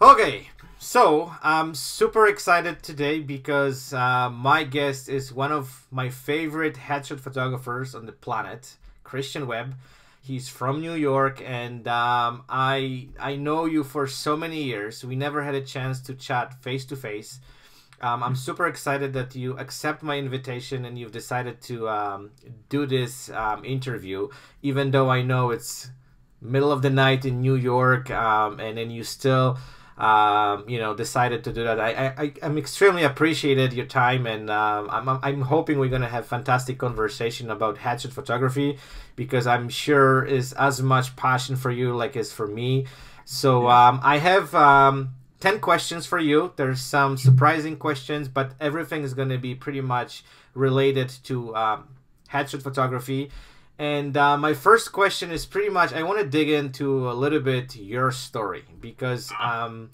Okay, so I'm super excited today because uh, my guest is one of my favorite headshot photographers on the planet, Christian Webb. He's from New York, and um, I I know you for so many years. We never had a chance to chat face to face. Um, I'm super excited that you accept my invitation and you've decided to um, do this um, interview, even though I know it's middle of the night in New York, um, and then you still, um, you know, decided to do that. I, I, I'm extremely appreciated your time, and um, I'm, I'm hoping we're gonna have fantastic conversation about headshot photography, because I'm sure is as much passion for you like is for me. So um, I have um, 10 questions for you. There's some surprising questions, but everything is going to be pretty much related to um, headshot photography. And uh, my first question is pretty much I want to dig into a little bit your story because um,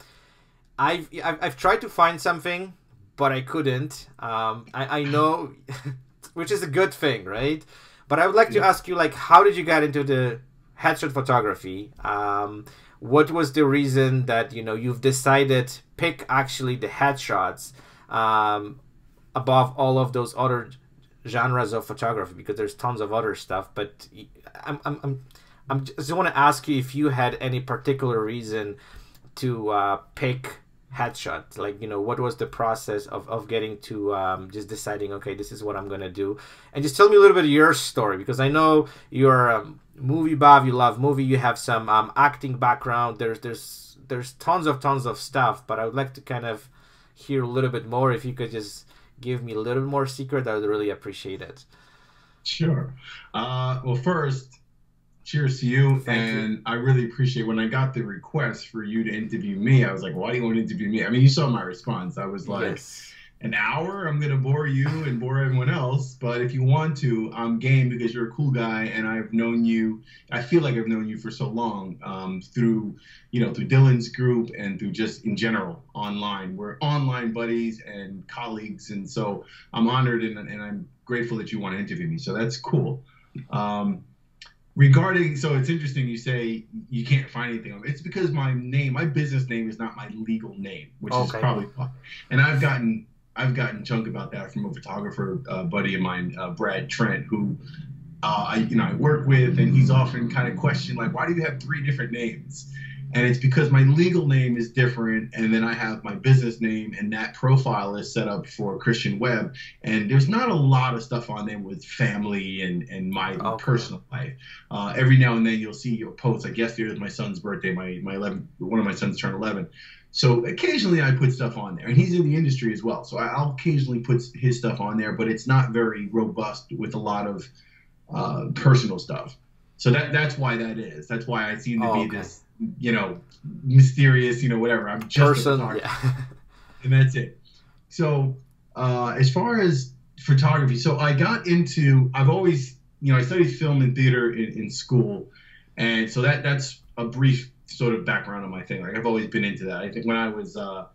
I've, I've, I've tried to find something, but I couldn't. Um, I, I know, which is a good thing, right? But I would like to ask you, like, how did you get into the headshot photography? Um, what was the reason that you know you've decided pick actually the headshots um, above all of those other genres of photography because there's tons of other stuff but i'm i'm, I'm, I'm just want to ask you if you had any particular reason to uh, pick headshot like you know what was the process of, of getting to um, just deciding okay this is what i'm gonna do and just tell me a little bit of your story because i know you're a movie buff, you love movie, you have some um, acting background. There's there's there's tons of tons of stuff, but I would like to kind of hear a little bit more. If you could just give me a little more secret, I would really appreciate it. Sure. Uh, well, first, cheers to you. Thank and you. I really appreciate when I got the request for you to interview me. I was like, why do you want to interview me? I mean, you saw my response. I was like, yes. An hour, I'm gonna bore you and bore everyone else. But if you want to, I'm game because you're a cool guy, and I've known you. I feel like I've known you for so long um, through, you know, through Dylan's group and through just in general online. We're online buddies and colleagues, and so I'm honored and, and I'm grateful that you want to interview me. So that's cool. Um, regarding so it's interesting you say you can't find anything it's because my name my business name is not my legal name which is probably and i've gotten i've gotten chunk about that from a photographer uh, buddy of mine uh, brad trent who uh, I, you know i work with and he's often kind of questioned like why do you have three different names and it's because my legal name is different and then i have my business name and that profile is set up for christian webb and there's not a lot of stuff on there with family and, and my Okay. personal life uh, every now and then you'll see your posts. Like yesterday was my son's birthday. My my 11, one of my sons turned 11. So occasionally I put stuff on there, and he's in the industry as well. So I'll occasionally put his stuff on there, but it's not very robust with a lot of uh, personal stuff. So that that's why that is. That's why I seem to Oh, be okay. this, you know, mysterious, you know, whatever. I'm just Person, yeah. and that's it. So uh, as far as photography, so I got into. I've always, you know, I studied film and theater in, in school, and so that that's a brief sort of background on my thing. Like I've always been into that. I think when I was uh,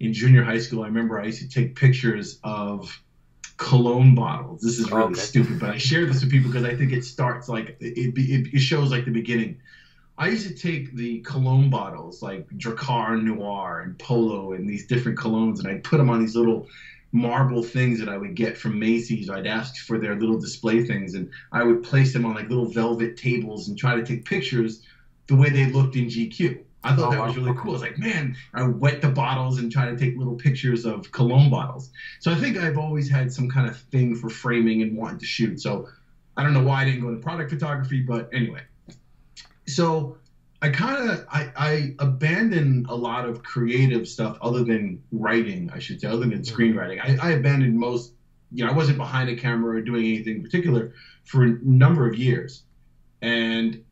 in junior high school, I remember I used to take pictures of cologne bottles. This is really Okay. stupid, but I share this with people because I think it starts like it, it, it shows like the beginning. I used to take the cologne bottles like Drakkar Noir and Polo and these different colognes, and I'd put them on these little marble things that I would get from Macy's. I'd ask for their little display things, and I would place them on like little velvet tables and try to take pictures the way they looked in GQ. I thought Oh, that was really cool. I was like, man, I wet the bottles and try to take little pictures of cologne bottles. So I think I've always had some kind of thing for framing and wanting to shoot. So I don't know why I didn't go into product photography, but anyway. So I kind of I, I abandoned a lot of creative stuff other than writing, I should say, other than mm-hmm. screenwriting. I, I abandoned most. You know, I wasn't behind a camera or doing anything in particular for a number of years, and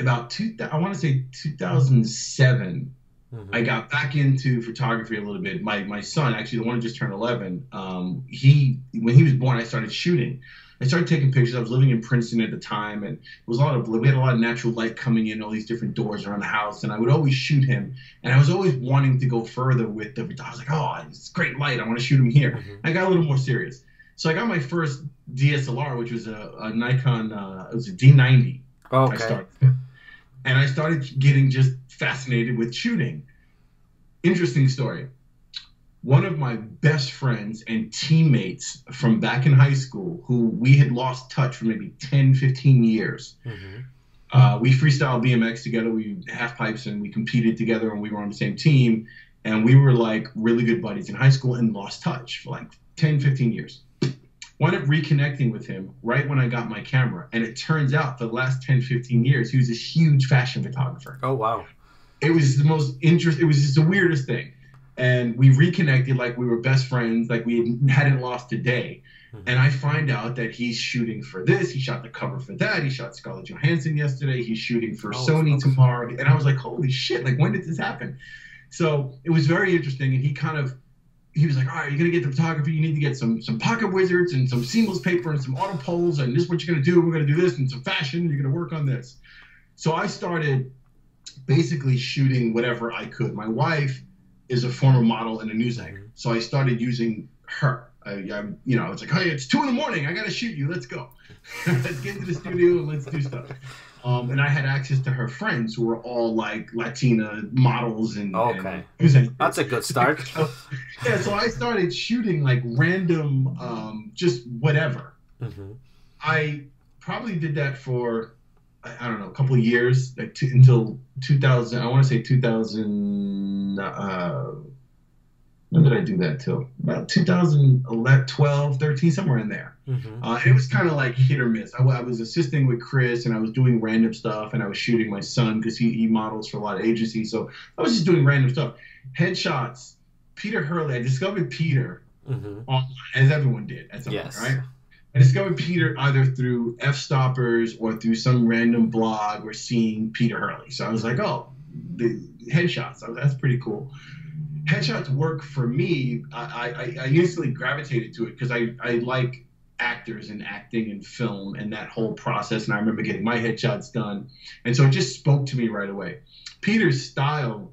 about two. I want to say 2007. Mhm. I got back into photography a little bit. My my son, actually the one who just turned 11, um, he when he was born, I started shooting. I started taking pictures. I was living in Princeton at the time, and it was a lot of we had a lot of natural light coming in, all these different doors around the house, and I would always shoot him. And I was always wanting to go further with the. I was like, oh, it's great light. I want to shoot him here. Mhm. I got a little more serious. So I got my first DSLR, which was a, a Nikon. Uh, it was a D90. I Okay. started. And I started getting just fascinated with shooting. interesting story. One of my best friends and teammates from back in high school, who we had lost touch for maybe 10, 15 years. Mm-hmm. Uh, we freestyle BMX together. We half pipes and we competed together and we were on the same team. And we were like really good buddies in high school and lost touch for like 10, 15 years. Wound up reconnecting with him right when I got my camera. And it turns out the last 10, 15 years, he was this huge fashion photographer. Oh, wow. It was the most interesting, it was just the weirdest thing. And we reconnected like we were best friends, like we hadn't lost a day. Mm-hmm. And I find out that he's shooting for this. He shot the cover for that. He shot Scarlett Johansson yesterday. He's shooting for oh, Sony okay. tomorrow. And I was like, holy shit, like when did this happen? So it was very interesting. And he kind of, he was like, all right, you're gonna get the photography. You need to get some some pocket wizards and some seamless paper and some auto poles. And this is what you're gonna do. We're gonna do this and some fashion. You're gonna work on this. So I started basically shooting whatever I could. My wife is a former model and a news anchor, mm-hmm. so I started using her. I, am you know, it's like, hey, it's two in the morning. I gotta shoot you. Let's go. let's get into the studio and let's do stuff. Um, and I had access to her friends who were all like Latina models and okay, and that's a good start. yeah, so I started shooting like random, um, just whatever. Mm-hmm. I probably did that for I don't know a couple of years, like t- until 2000. I want to say 2000. Uh, when did I do that till? About 2011, 12, 13, somewhere in there. Mm-hmm. Uh, it was kind of like hit or miss. I, I, was assisting with Chris and I was doing random stuff and I was shooting my son because he, he models for a lot of agencies. So I was just doing random stuff. Headshots, Peter Hurley, I discovered Peter mm-hmm. on, as everyone did at some yes. point, right? I discovered Peter either through Fstoppers or through some random blog or seeing Peter Hurley. So I was like, oh, the headshots, that's pretty cool headshots work for me. I, I, I instantly gravitated to it because I, I like actors and acting and film and that whole process. And I remember getting my headshots done. And so it just spoke to me right away. Peter's style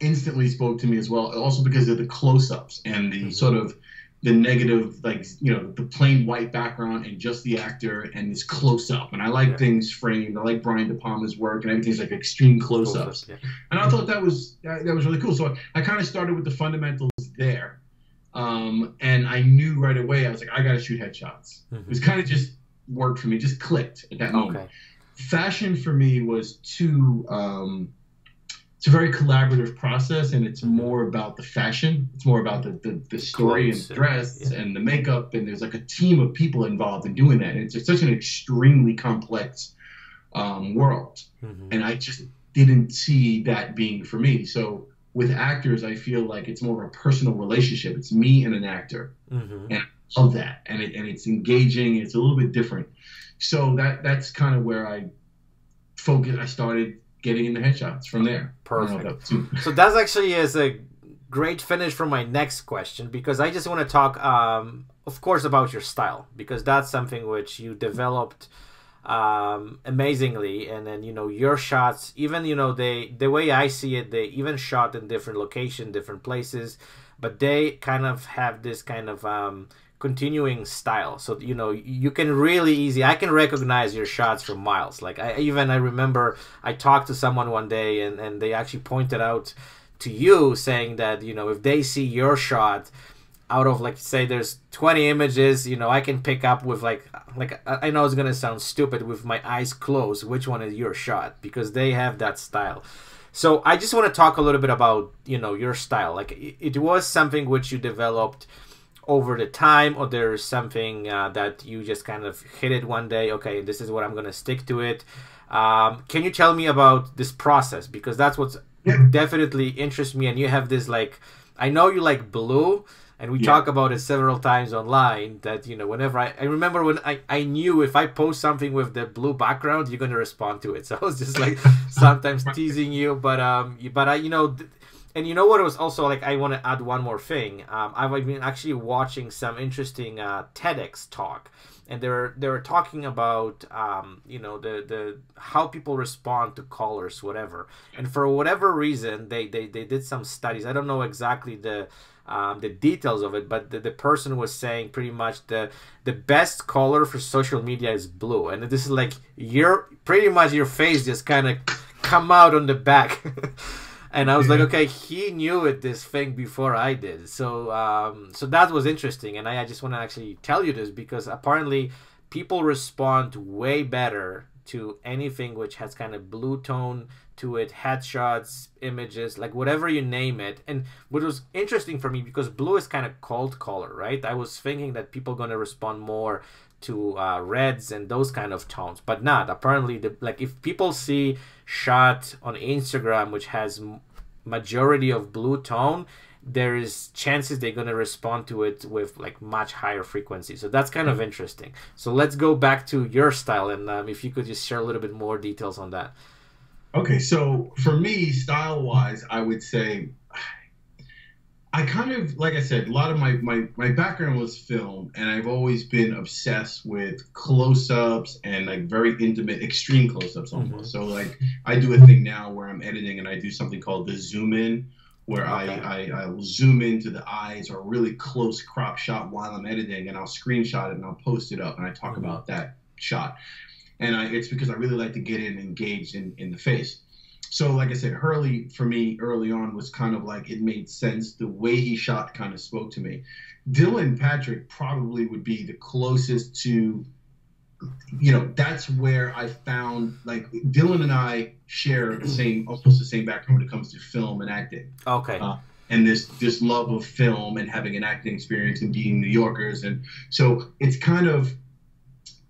instantly spoke to me as well, also because of the close ups and the mm-hmm. sort of the negative, like you know, the plain white background and just the actor and this close up. And I like yeah. things framed. I like Brian De Palma's work and everything's like extreme close ups. Yeah. And I thought that was that, that was really cool. So I, I kind of started with the fundamentals there, um, and I knew right away. I was like, I got to shoot headshots. Mm-hmm. It was kind of just worked for me, just clicked at that moment. Okay. Fashion for me was too. Um, it's a very collaborative process and it's more about the fashion it's more about the, the, the story Clothes, and dress yeah. and the makeup and there's like a team of people involved in doing that and it's such an extremely complex um, world mm-hmm. and i just didn't see that being for me so with actors i feel like it's more of a personal relationship it's me and an actor mm-hmm. and i love that and, it, and it's engaging it's a little bit different so that that's kind of where i focus i started getting in the headshots from there. Perfect. so that's actually is a great finish for my next question because I just want to talk, um, of course, about your style because that's something which you developed um, amazingly, and then you know your shots, even you know they the way I see it, they even shot in different location, different places, but they kind of have this kind of um, continuing style. So you know you can really easy i can recognize your shots from miles. Like i even i remember i talked to someone one day and and they actually pointed out to you saying that you know if they see your shot out of like say there's 20 images you know i can pick up with like like i know it's gonna sound stupid with my eyes closed which one is your shot? Because they have that style. So i just want to talk a little bit about you know your style. Like it, was something which you developed over the time or there's something uh, that you just kind of hit it one day okay this is what i'm going to stick to it. Um, can you tell me about this process? Because that's what's definitely interests me and you have this like i know you like blue and we yeah. talk about it several times online that you know whenever I, I remember when I, I knew if i post something with the blue background you're going to respond to it so i was just like sometimes teasing you but um but i you know and you know what? It was also like I want to add one more thing. Um, I've been actually watching some interesting uh, TEDx talk, and they were they were talking about um, you know the the how people respond to colors, whatever. And for whatever reason, they they, they did some studies. I don't know exactly the um, the details of it, but the, the person was saying pretty much the the best color for social media is blue, and this is like your pretty much your face just kind of come out on the back. and I was like, okay, he knew it this thing before I did. So um, so that was interesting, and I, I just want to actually tell you this because apparently people respond way better to anything which has kind of blue tone to it, headshots, images, like whatever you name it. And what was interesting for me because blue is kind of cold color, right? I was thinking that people gonna respond more to uh, reds and those kind of tones, but not. Apparently, the like if people see shot on Instagram which has majority of blue tone, there is chances they're going to respond to it with like much higher frequency so that's kind of interesting so let's go back to your style and um, if you could just share a little bit more details on that okay so for me style wise i would say i kind of like i said a lot of my, my my background was film and i've always been obsessed with close-ups and like very intimate extreme close-ups almost mm-hmm. so like i do a thing now where i'm editing and i do something called the zoom in where okay. I, I, I will zoom into the eyes or a really close crop shot while I'm editing and I'll screenshot it and I'll post it up and I talk mm-hmm. about that shot. And I, it's because I really like to get in engaged in, in the face. So, like I said, Hurley for me early on was kind of like it made sense. The way he shot kind of spoke to me. Dylan Patrick probably would be the closest to you know, that's where I found like Dylan and I share the same, almost the same background when it comes to film and acting. Okay. Uh, and this this love of film and having an acting experience and being New Yorkers, and so it's kind of.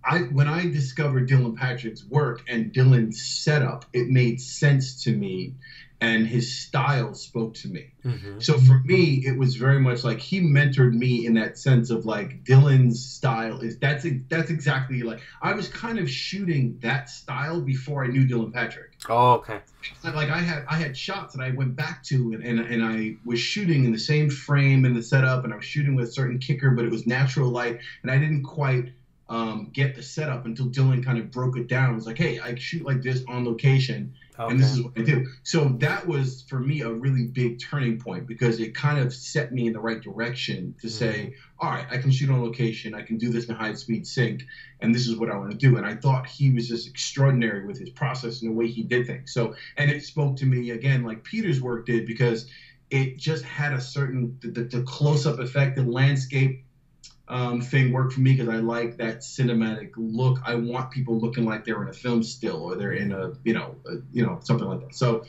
I, when I discovered Dylan Patrick's work and Dylan's setup, it made sense to me and his style spoke to me. Mm-hmm. So for me, it was very much like he mentored me in that sense of like Dylan's style is that's that's exactly like I was kind of shooting that style before I knew Dylan Patrick. Oh, okay. Like I had I had shots that I went back to and, and, and I was shooting in the same frame and the setup and I was shooting with a certain kicker, but it was natural light and I didn't quite um, get the setup until Dylan kind of broke it down. It was like, hey, I shoot like this on location Okay. And this is what I do. So that was for me a really big turning point because it kind of set me in the right direction to mm-hmm. say, all right, I can shoot on location, I can do this in high speed sync, and this is what I want to do. And I thought he was just extraordinary with his process and the way he did things. So, and it spoke to me again, like Peter's work did, because it just had a certain the, the close up effect, the landscape um, thing worked for me because I like that cinematic look. I want people looking like they're in a film still or they're in a you know a, you know something like that. So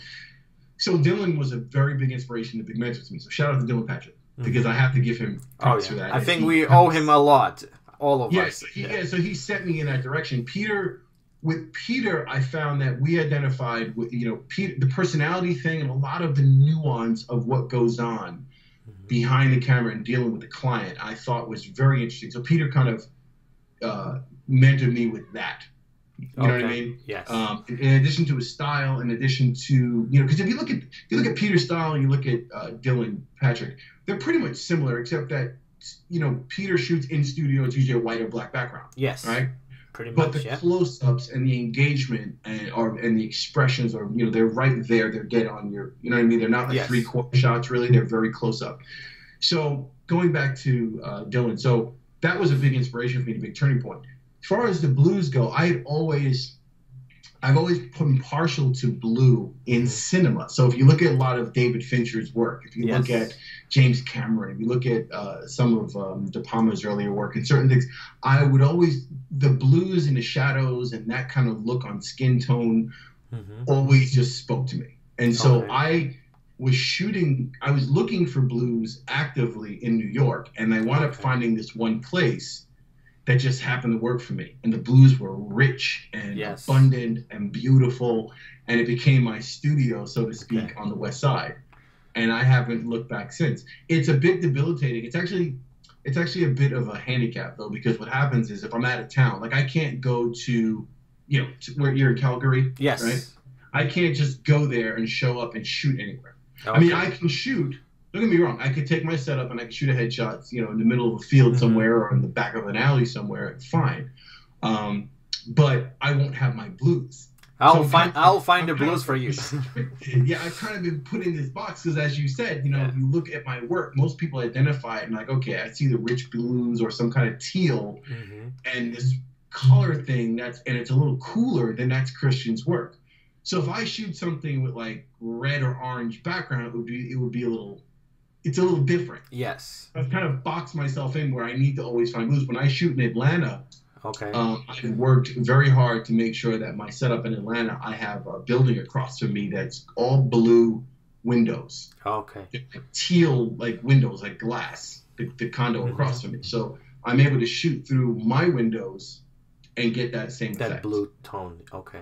so Dylan was a very big inspiration, a big mentor to me. So shout out to Dylan Patrick mm-hmm. because I have to give him props oh, yeah. for that. I think we owe him a lot, all of yes, us. He, yeah. yeah, so he sent me in that direction. Peter with Peter, I found that we identified with you know Peter, the personality thing and a lot of the nuance of what goes on behind the camera and dealing with the client, I thought was very interesting. So Peter kind of uh, mentored me with that. You okay. know what I mean? Yes. Um, in, in, addition to his style, in addition to you know, because if you look at if you look at Peter's style and you look at uh, Dylan Patrick, they're pretty much similar, except that you know Peter shoots in studio. It's usually a white or black background. Yes. Right. Pretty much. But the yeah. close-ups and the engagement and or and the expressions are you know they're right there. They're dead on your. You know what I mean? They're not like yes. three-quarter shots. Really, they're very close up. So going back to uh, Dylan, so that was a big inspiration for me, a big turning point. As far as the blues go, I had always, I've always been partial to blue in mm-hmm. cinema. So if you look at a lot of David Fincher's work, if you yes. look at James Cameron, if you look at uh, some of um, De Palma's earlier work and certain things, I would always the blues and the shadows and that kind of look on skin tone mm-hmm. always just spoke to me. And so okay. I was shooting i was looking for blues actively in new york and i wound up finding this one place that just happened to work for me and the blues were rich and yes. abundant and beautiful and it became my studio so to speak okay. on the west side and i haven't looked back since it's a bit debilitating it's actually it's actually a bit of a handicap though because what happens is if i'm out of town like i can't go to you know to where you're in calgary yes right i can't just go there and show up and shoot anywhere Okay. I mean, I can shoot. Don't get me wrong. I could take my setup and I could shoot a headshot, you know, in the middle of a field mm-hmm. somewhere or in the back of an alley somewhere. Fine, um, but I won't have my blues. I'll so find I'll find the blues for you. yeah, I've kind of been put in this box because, as you said, you know, yeah. you look at my work. Most people identify it and like, okay, I see the rich blues or some kind of teal, mm-hmm. and this color thing that's and it's a little cooler. Then that's Christian's work. So if I shoot something with like red or orange background, it would be it would be a little it's a little different. Yes. I've kind of boxed myself in where I need to always find blues. When I shoot in Atlanta, Okay. um, I've worked very hard to make sure that my setup in Atlanta, I have a building across from me that's all blue windows, okay. teal like windows, like glass, the, the condo Mhm. across from me. So I'm able to shoot through my windows and get that same That effect. blue tone. Okay.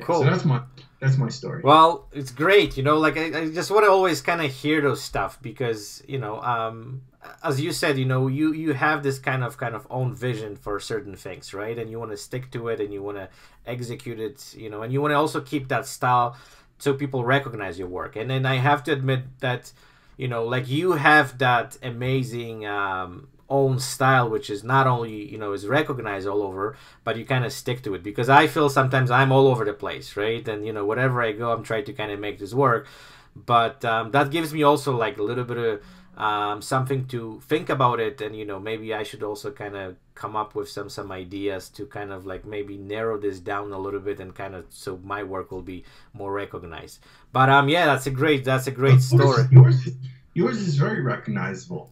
Yeah, cool. So that's my that's my story. Well, it's great. You know, like I, I just want to always kind of hear those stuff because you know, um, as you said, you know, you you have this kind of kind of own vision for certain things, right? And you want to stick to it, and you want to execute it, you know, and you want to also keep that style so people recognize your work. And then I have to admit that, you know, like you have that amazing um, own style, which is not only you know is recognized all over, but you kind of stick to it because I feel sometimes I'm all over the place, right? And you know, wherever I go, I'm trying to kind of make this work. But um, that gives me also like a little bit of um, something to think about it, and you know, maybe I should also kind of come up with some some ideas to kind of like maybe narrow this down a little bit and kind of so my work will be more recognized. But um, yeah, that's a great that's a great story. Yours, yours, yours is very recognizable.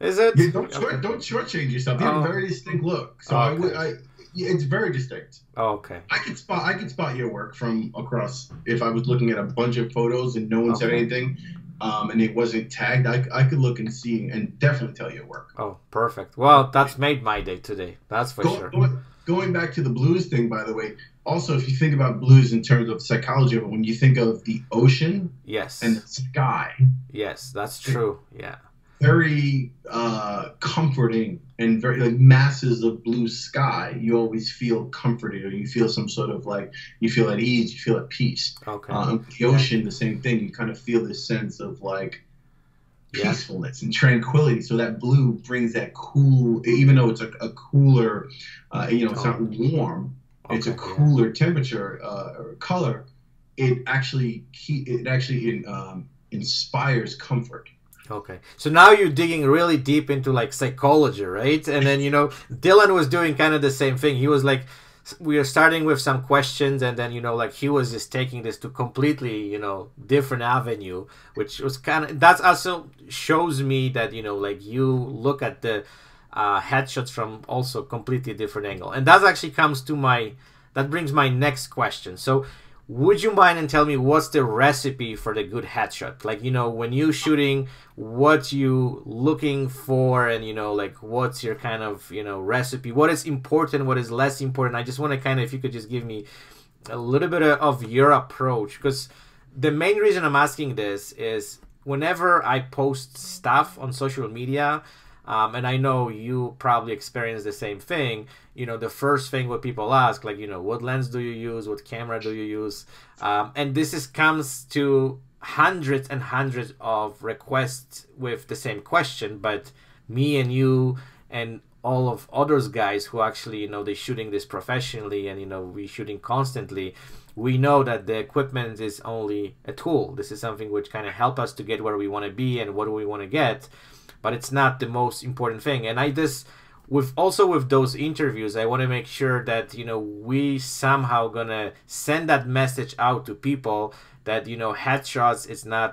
Is it? Yeah, don't short, Okay. don't shortchange yourself. You have Oh. a very distinct look. So I would, I, it's very distinct. Oh, okay. I could spot, I could spot your work from across. If I was looking at a bunch of photos and no one said anything, um, and it wasn't tagged, I, I could look and see and definitely tell your work. Oh, perfect. Well, that's made my day today. That's for Go- sure. going, going back to the blues thing, by the way. Also, if you think about blues in terms of psychology, but when you think of the ocean Yes. and the sky, Yes, that's true. Yeah. Very uh, comforting and very like masses of blue sky. You always feel comforted, or you feel some sort of like you feel at ease, you feel at peace. Okay. Um, the ocean, the same thing. You kind of feel this sense of like Yeah. peacefulness and tranquility. So that blue brings that cool, even though it's a, a cooler, uh, you know, it's not warm. It's a Okay, yeah. cooler temperature uh, or color. It actually it actually um, inspires comfort. Okay. So now you're digging really deep into like psychology, right? And then, you know, Dylan was doing kind of the same thing. He was like, we are starting with some questions and then, you know, like he was just taking this to completely, you know, different avenue, which was kind of, that's also shows me that, you know, like you look at the uh, headshots from also completely different angle. And that actually comes to my, that brings my next question. So, would you mind and tell me what's the recipe for the good headshot? Like you know when you shooting what you looking for and you know like what's your kind of you know recipe? What is important what is less important? I just want to kind of if you could just give me a little bit of- your approach because the main reason i'm asking this is whenever i post stuff on social media um, and I know you probably experience the same thing. You know, the first thing what people ask, like, you know, what lens do you use? What camera do you use? Um, and this is comes to hundreds and hundreds of requests with the same question. But me and you and all of others guys who actually, you know, they're shooting this professionally and you know we're shooting constantly. We know that the equipment is only a tool. This is something which kind of help us to get where we want to be and what do we want to get but it's not the most important thing. And I just with also with those interviews, I want to make sure that you know we somehow gonna send that message out to people that you know headshots is not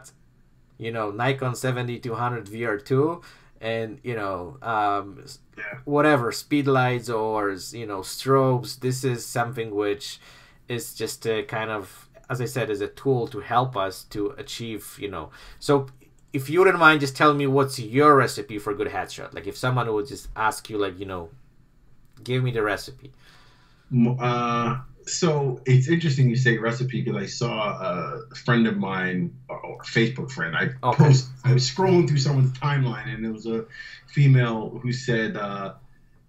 you know Nikon 7200 VR2 and you know um, Yeah. whatever speed lights or you know strobes. This is something which is just a kind of as I said is a tool to help us to achieve you know so if you wouldn't mind just telling me what's your recipe for a good headshot like if someone would just ask you like you know give me the recipe Uh, so it's interesting you say recipe because I saw a friend of mine, or Facebook friend. I Okay. post. I was scrolling through someone's timeline, and there was a female who said, uh,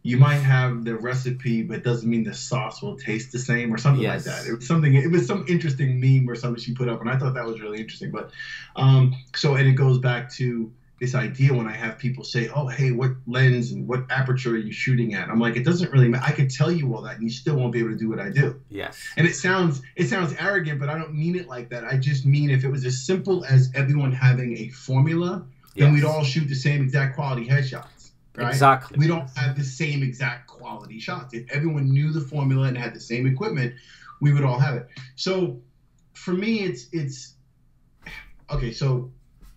"You might have the recipe, but it doesn't mean the sauce will taste the same, or something like that." It was something. It was some interesting meme or something she put up, and I thought that was really interesting. But um, so, and it goes back to this idea when I have people say, "Oh, hey, what lens and what aperture are you shooting at?" I'm like, it doesn't really matter. I could tell you all that, and you still won't be able to do what I do. yes And it sounds it sounds arrogant, but I don't mean it like that. I just mean if it was as simple as everyone having a formula, then we'd all shoot the same exact quality headshots. Right? exactly We don't have the same exact quality shots. If everyone knew the formula and had the same equipment, we would all have it. So for me, it's it's okay. So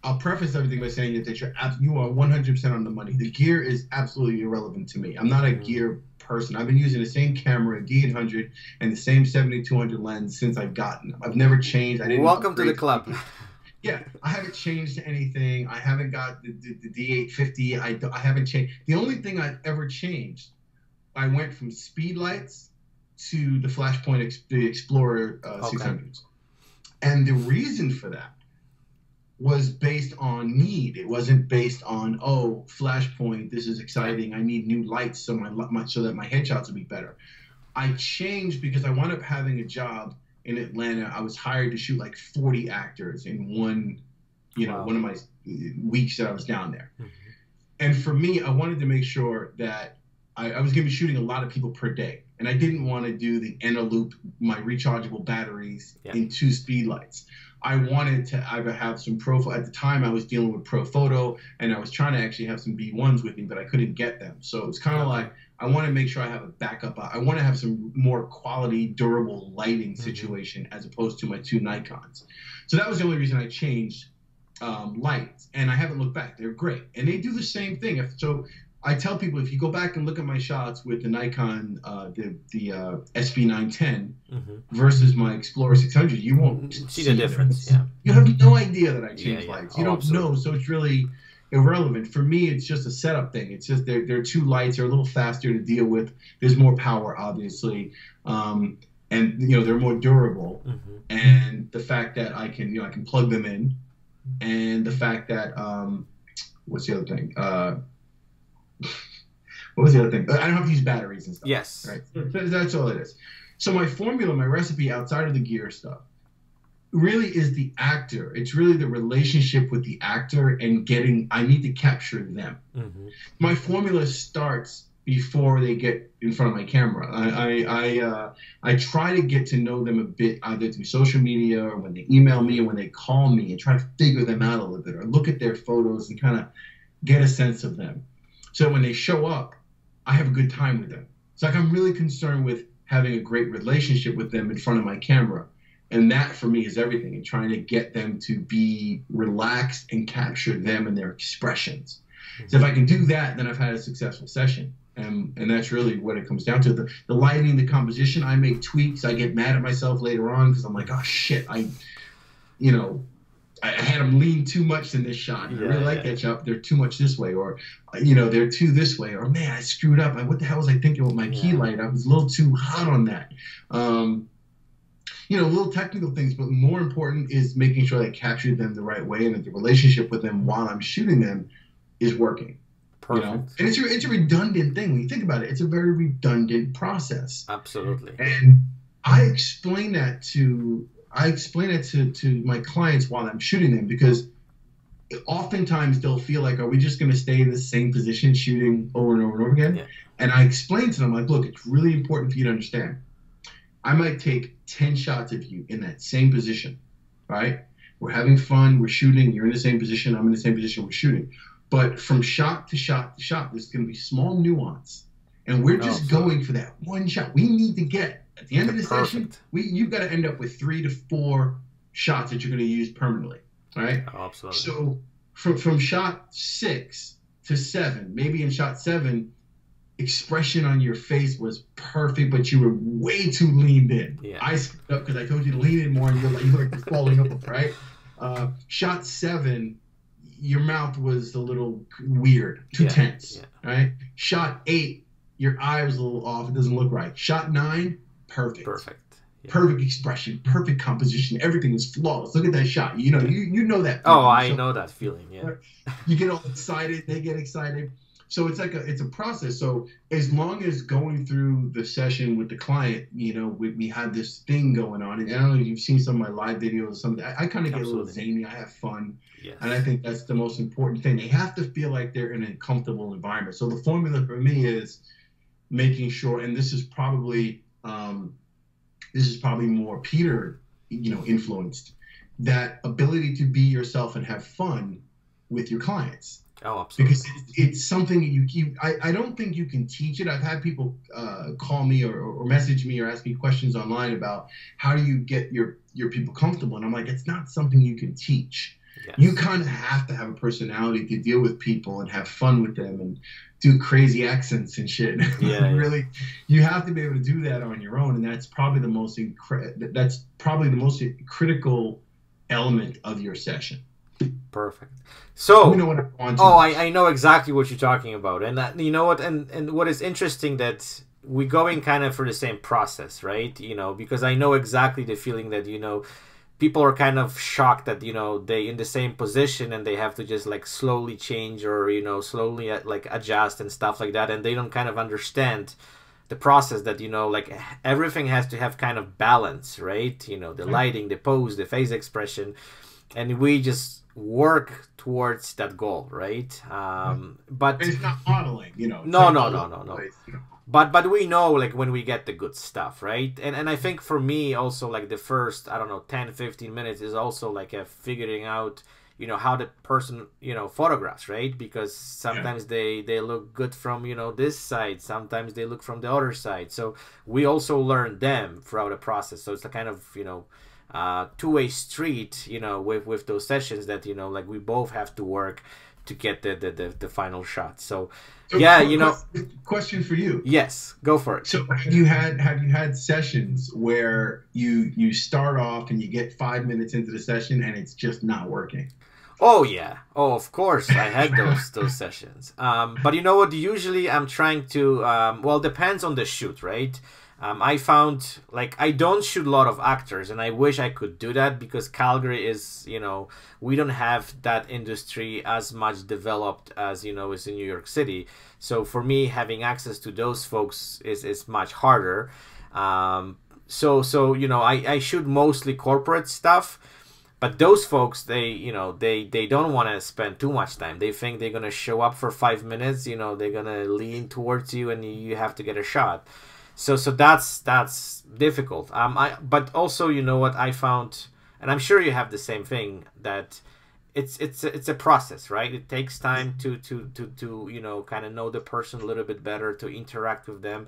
I'll preface everything by saying that you're you are 100% on the money. The gear is absolutely irrelevant to me. I'm not a mm-hmm. gear person. I've been using the same camera, D800, and the same 7200 lens since I've gotten them. I've never changed. I didn't Welcome to the club. Yeah, I haven't changed anything. I haven't got the, the, the D850. I, I haven't changed. The only thing I've ever changed, I went from speed lights to the Flashpoint the Explorer uh, okay. 600s. And the reason for that was based on need. It wasn't based on oh Flashpoint, this is exciting. I need new lights so my, my so that my headshots will be better. I changed because I wound up having a job in Atlanta. I was hired to shoot like 40 actors in one, you know, wow. one of my weeks that I was down there. Mm-hmm. And for me, I wanted to make sure that I, I was going to be shooting a lot of people per day and I didn't want to do the Eneloop, my rechargeable batteries yeah. in two speed lights. I wanted to either have some pro. At the time, I was dealing with Profoto and I was trying to actually have some B1s with me, but I couldn't get them. So it was kind of like I want to make sure I have a backup. I want to have some more quality, durable lighting mm-hmm. situation as opposed to my two Nikons. So that was the only reason I changed um, lights, and I haven't looked back. They're great, and they do the same thing. If, so I tell people if you go back and look at my shots with the Nikon, uh, the the uh, SB910 mm-hmm. versus my Explorer 600, you won't see, see the difference. Yeah, you have no idea that I changed yeah, yeah. lights. You oh, don't absolutely. know, so it's really irrelevant. For me, it's just a setup thing. It's just they're, they're two lights. They're a little faster to deal with. There's more power, obviously, um, and you know they're more durable. Mm-hmm. And the fact that I can you know I can plug them in, and the fact that um, what's the other thing? Uh, what was the other thing? I don't have to use batteries and stuff. Yes. Right. That's all it is. So my formula, my recipe outside of the gear stuff, really is the actor. It's really the relationship with the actor and getting. I need to capture them. Mm-hmm. My formula starts before they get in front of my camera. I I I, uh, I try to get to know them a bit either through social media or when they email me or when they call me and try to figure them out a little bit or look at their photos and kind of get a sense of them. So when they show up, I have a good time with them. It's like I'm really concerned with having a great relationship with them in front of my camera. And that for me is everything and trying to get them to be relaxed and capture them and their expressions. So if I can do that, then I've had a successful session. And, and that's really what it comes down to. The, the lighting, the composition, I make tweaks. I get mad at myself later on because I'm like, oh shit, I, you know, I had them lean too much in this shot. Yeah, I really like yeah. that shot. They're too much this way, or you know, they're too this way, or man, I screwed up. what the hell was I thinking with my yeah. key light? I was a little too hot on that. Um, you know, little technical things, but more important is making sure I captured them the right way and that the relationship with them while I'm shooting them is working. Perfect. You know? And it's a, it's a redundant thing when you think about it. It's a very redundant process. Absolutely. And I explain that to I explain it to, to my clients while I'm shooting them because oftentimes they'll feel like, are we just going to stay in the same position shooting over and over and over again? Yeah. And I explain to them, like, look, it's really important for you to understand. I might take 10 shots of you in that same position, right? We're having fun, we're shooting, you're in the same position, I'm in the same position, we're shooting. But from shot to shot to shot, there's going to be small nuance. And we're just oh, going for that one shot. We need to get at the end of the Perfect. session, we you've got to end up with three to four shots that you're going to use permanently. Right? Oh, absolutely. So from from shot six to seven, maybe in shot seven, expression on your face was perfect, but you were way too leaned in. Yeah. I screwed up because I told you to lean in more, and you're like you're like falling up, right? Uh, shot seven, your mouth was a little weird, too yeah. tense, yeah. right? Shot eight, your eye was a little off. It doesn't look right. Shot nine, perfect. Perfect. Perfect expression, perfect composition, everything was flawless. Look at that shot. You know, you, you know that. Oh, feeling. Oh, I so, know that feeling. Yeah. You get all excited. They get excited. So it's like a it's a process. So as long as going through the session with the client, you know, we, we had this thing going on, and I don't know if you've seen some of my live videos. Some I, I kind of get Absolutely. a little zany. I have fun, yes. and I think that's the most important thing. They have to feel like they're in a comfortable environment. So the formula for me is making sure, and this is probably um, this is probably more Peter, you know, influenced. That ability to be yourself and have fun with your clients. Oh, absolutely. Because it's something you keep. I, I don't think you can teach it. I've had people uh, call me or, or message me or ask me questions online about how do you get your your people comfortable, and I'm like, it's not something you can teach. Yes. You kind of have to have a personality to deal with people and have fun with them and do crazy accents and shit. Yeah, really, you have to be able to do that on your own, and that's probably the most incre- That's probably the most critical element of your session. Perfect. So, you know oh, I, I know exactly what you're talking about, and that, you know what, and and what is interesting that we're going kind of for the same process, right? You know, because I know exactly the feeling that you know people are kind of shocked that you know they in the same position and they have to just like slowly change or you know slowly uh, like adjust and stuff like that. And they don't kind of understand the process that you know like everything has to have kind of balance right? You know the lighting the pose the face expression. And we just work towards that goal right? Um but it's not modeling you know. No no no no no. but but we know like when we get the good stuff right? And and i think for me also like the first i don't know 10 15 minutes is also like a figuring out you know how the person you know photographs right? Because sometimes yeah. they they look good from you know this side. Sometimes they look from the other side. So we also learn them throughout the process. So it's a kind of you know uh, two-way street you know with with those sessions that you know like we both have to work to get the the, the, the final shot so so yeah, you know. Question for you. Yes, go for it. So have you had have you had sessions where you you start off and you get five minutes into the session and it's just not working? Oh yeah. Oh, of course, I had those those sessions. Um, but you know what? Usually, I'm trying to. Um, well, depends on the shoot, right? Um, I found like I don't shoot a lot of actors, and I wish I could do that because Calgary is, you know, we don't have that industry as much developed as you know is in New York City. So for me, having access to those folks is is much harder. Um, so so you know, I I shoot mostly corporate stuff, but those folks they you know they they don't want to spend too much time. They think they're gonna show up for five minutes. You know, they're gonna lean towards you, and you have to get a shot so so that's that's difficult. Um i but also you know what i found and i'm sure you have the same thing that it's it's a, it's a process right? It takes time to to to to you know kind of know the person a little bit better to interact with them.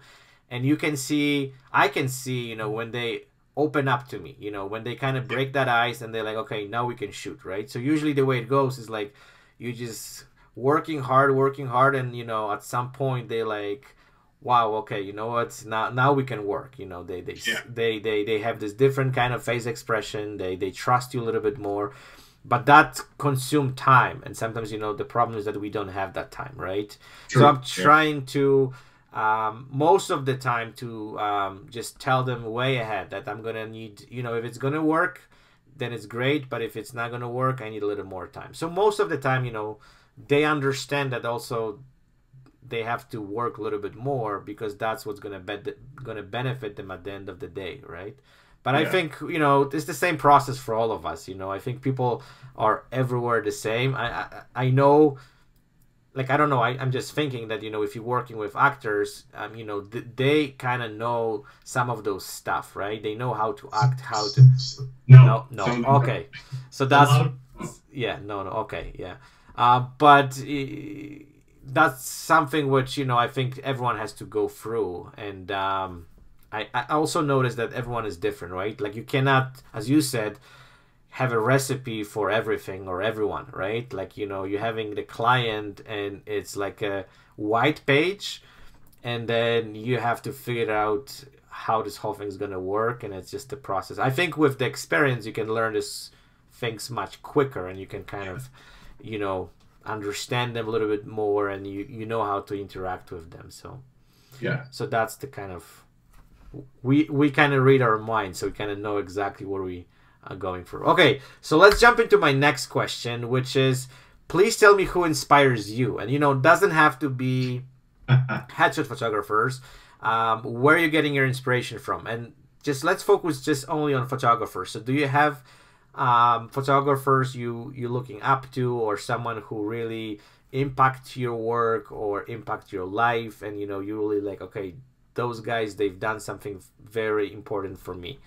And you can see i can see you know when they open up to me you know when they kind of break that ice and they're like okay now we can shoot right? So usually the way it goes is like you just working hard working hard and you know at some point they like wow okay you know what now now we can work you know they they yeah. they, they they have this different kind of face expression they they trust you a little bit more but that consume time and sometimes you know the problem is that we don't have that time right True. so i'm trying yeah. to um, most of the time to um, just tell them way ahead that i'm gonna need you know if it's gonna work then it's great but if it's not gonna work i need a little more time so most of the time you know they understand that also they have to work a little bit more because that's what's gonna be- gonna benefit them at the end of the day, right? But yeah. I think you know it's the same process for all of us. You know, I think people are everywhere the same. I I, I know, like I don't know. I, I'm just thinking that you know if you're working with actors, um, you know th- they kind of know some of those stuff, right? They know how to act, how to. No, no, no. Okay, so that's yeah, no, no, okay, yeah, uh, but. Uh, that's something which you know I think everyone has to go through, and um, I I also noticed that everyone is different, right? Like you cannot, as you said, have a recipe for everything or everyone, right? Like you know you're having the client and it's like a white page, and then you have to figure out how this whole thing is gonna work, and it's just a process. I think with the experience you can learn this things much quicker, and you can kind of you know understand them a little bit more and you you know how to interact with them so. Yeah. So that's the kind of we we kind of read our mind so we kind of know exactly what we are going for. Okay so let's jump into my next question which is please tell me who inspires you. And you know doesn't have to be headshot photographers um, where are you getting your inspiration from? And just let's focus just only on photographers. So do you have um, photographers you you're looking up to or someone who really impact your work or impact your life and you know you really like okay those guys they've done something very important for me.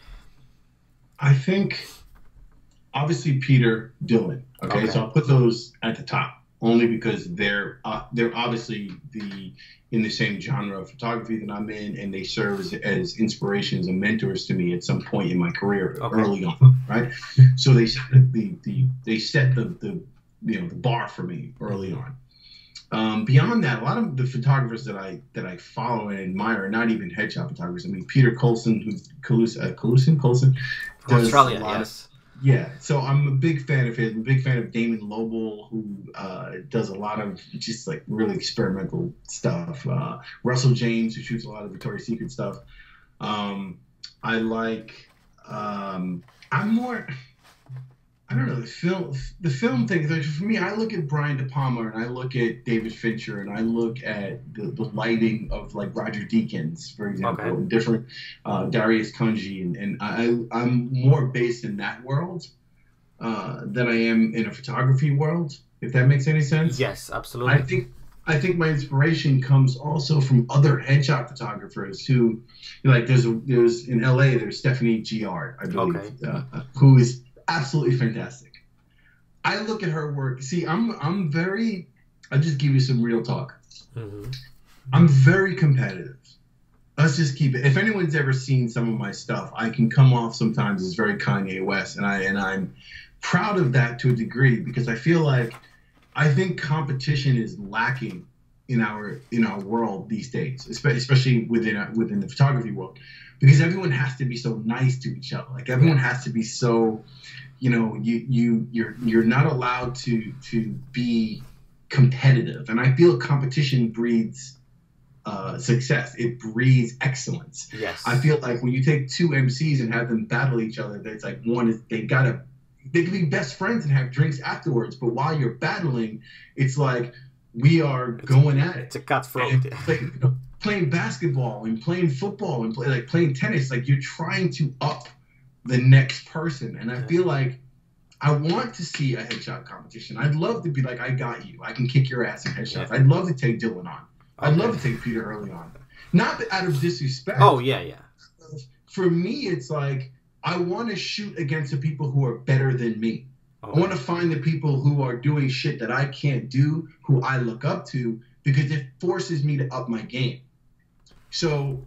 I think obviously peter dylan okay, okay. so i'll put those at the top only because they're uh, they're obviously the in the same genre of photography that I'm in, and they serve as, as inspirations and mentors to me at some point in my career okay. early on, right? So they set the, the they set the, the you know the bar for me early on. Um, beyond that, a lot of the photographers that I that I follow and admire are not even headshot photographers. I mean, Peter Coulson, who's Coulson, uh, Coulson, Coulson, Australia, yes. Yeah, so I'm a big fan of his. I'm a big fan of Damon Lobel, who uh, does a lot of just like really experimental stuff. Uh, Russell James, who shoots a lot of Victoria's Secret stuff. Um, I like. Um, I'm more. I don't know the film. The film thing. For me, I look at Brian De Palma and I look at David Fincher and I look at the, the lighting of like Roger Deakins, for example, okay. and different uh, Darius Khondji, and, and I I'm more based in that world uh, than I am in a photography world. If that makes any sense. Yes, absolutely. I think I think my inspiration comes also from other headshot photographers who, like, there's there's in LA there's Stephanie Giard, I believe, okay. uh, who is absolutely fantastic. I look at her work. See, I'm I'm very. I'll just give you some real talk. Mm-hmm. I'm very competitive. Let's just keep it. If anyone's ever seen some of my stuff, I can come off sometimes as very Kanye West, and I and I'm proud of that to a degree because I feel like I think competition is lacking in our in our world these days, especially within within the photography world, because everyone has to be so nice to each other. Like everyone has to be so you know you you you're you're not allowed to to be competitive. And i feel competition breeds uh, success. It breeds excellence. Yes. I feel like when you take two mcs and have them battle each other it's like one is they gotta they can be best friends and have drinks afterwards but while you're battling it's like we are it's, going at it. it's a cutthroat. Play, you know, playing basketball and playing football and play like playing tennis like you're trying to up the next person. And I feel like I want to see a headshot competition. I'd love to be like, I got you. I can kick your ass in headshots. I'd love to take Dylan on. I'd love to take Peter early on. Not out of disrespect. Oh yeah, yeah. For me, it's like I want to shoot against the people who are better than me. Oh. I want to find the people who are doing shit that I can't do, who I look up to, because it forces me to up my game. So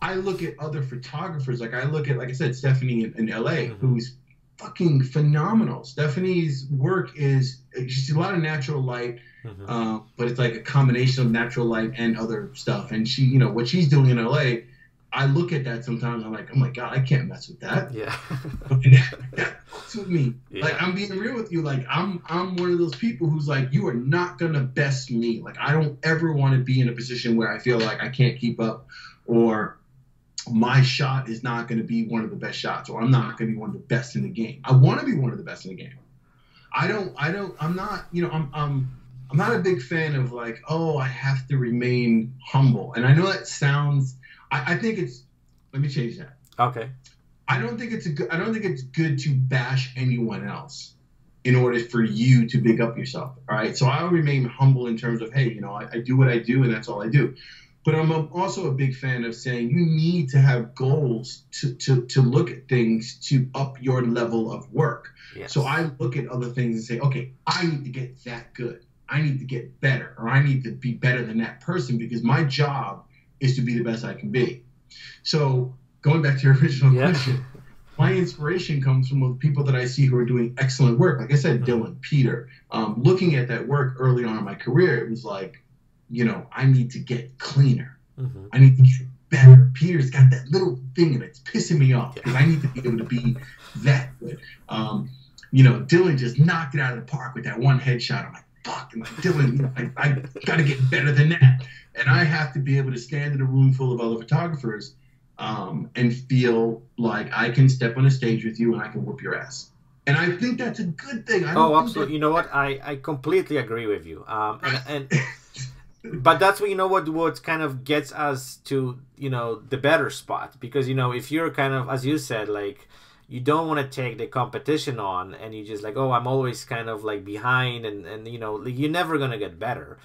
I look at other photographers, like I look at, like I said, Stephanie in, in LA, mm-hmm. who's fucking phenomenal. Stephanie's work is she's a lot of natural light, mm-hmm. uh, but it's like a combination of natural light and other stuff. And she, you know, what she's doing in LA, I look at that sometimes. I'm like, oh my god, I can't mess with that. Yeah, that, fucks with me. Yeah. Like I'm being real with you. Like I'm I'm one of those people who's like, you are not gonna best me. Like I don't ever want to be in a position where I feel like I can't keep up, or my shot is not going to be one of the best shots or I'm not going to be one of the best in the game. I want to be one of the best in the game. I don't I don't I'm not, you know, I'm I'm I'm not a big fan of like, oh, I have to remain humble. And I know that sounds I, I think it's let me change that. Okay. I don't think it's a good I don't think it's good to bash anyone else in order for you to big up yourself. All right. So I'll remain humble in terms of, hey, you know, I, I do what I do and that's all I do. But I'm also a big fan of saying you need to have goals to, to, to look at things to up your level of work. Yes. So I look at other things and say, okay, I need to get that good. I need to get better, or I need to be better than that person because my job is to be the best I can be. So going back to your original yeah. question, my inspiration comes from the people that I see who are doing excellent work. Like I said, mm-hmm. Dylan, Peter. Um, looking at that work early on in my career, it was like, you know, I need to get cleaner. Mm-hmm. I need to get better. Peter's got that little thing and it's pissing me off because yeah. I need to be able to be that good. Um, you know, Dylan just knocked it out of the park with that one headshot. I'm like, fuck, I'm like, Dylan, you know, I, I got to get better than that. And I have to be able to stand in a room full of other photographers um, and feel like I can step on a stage with you and I can whoop your ass. And I think that's a good thing. oh, absolutely. That... You know what? I, I completely agree with you. Um, and, and but that's what you know what what kind of gets us to you know the better spot because you know if you're kind of as you said like you don't want to take the competition on and you just like oh i'm always kind of like behind and and you know like, you're never gonna get better.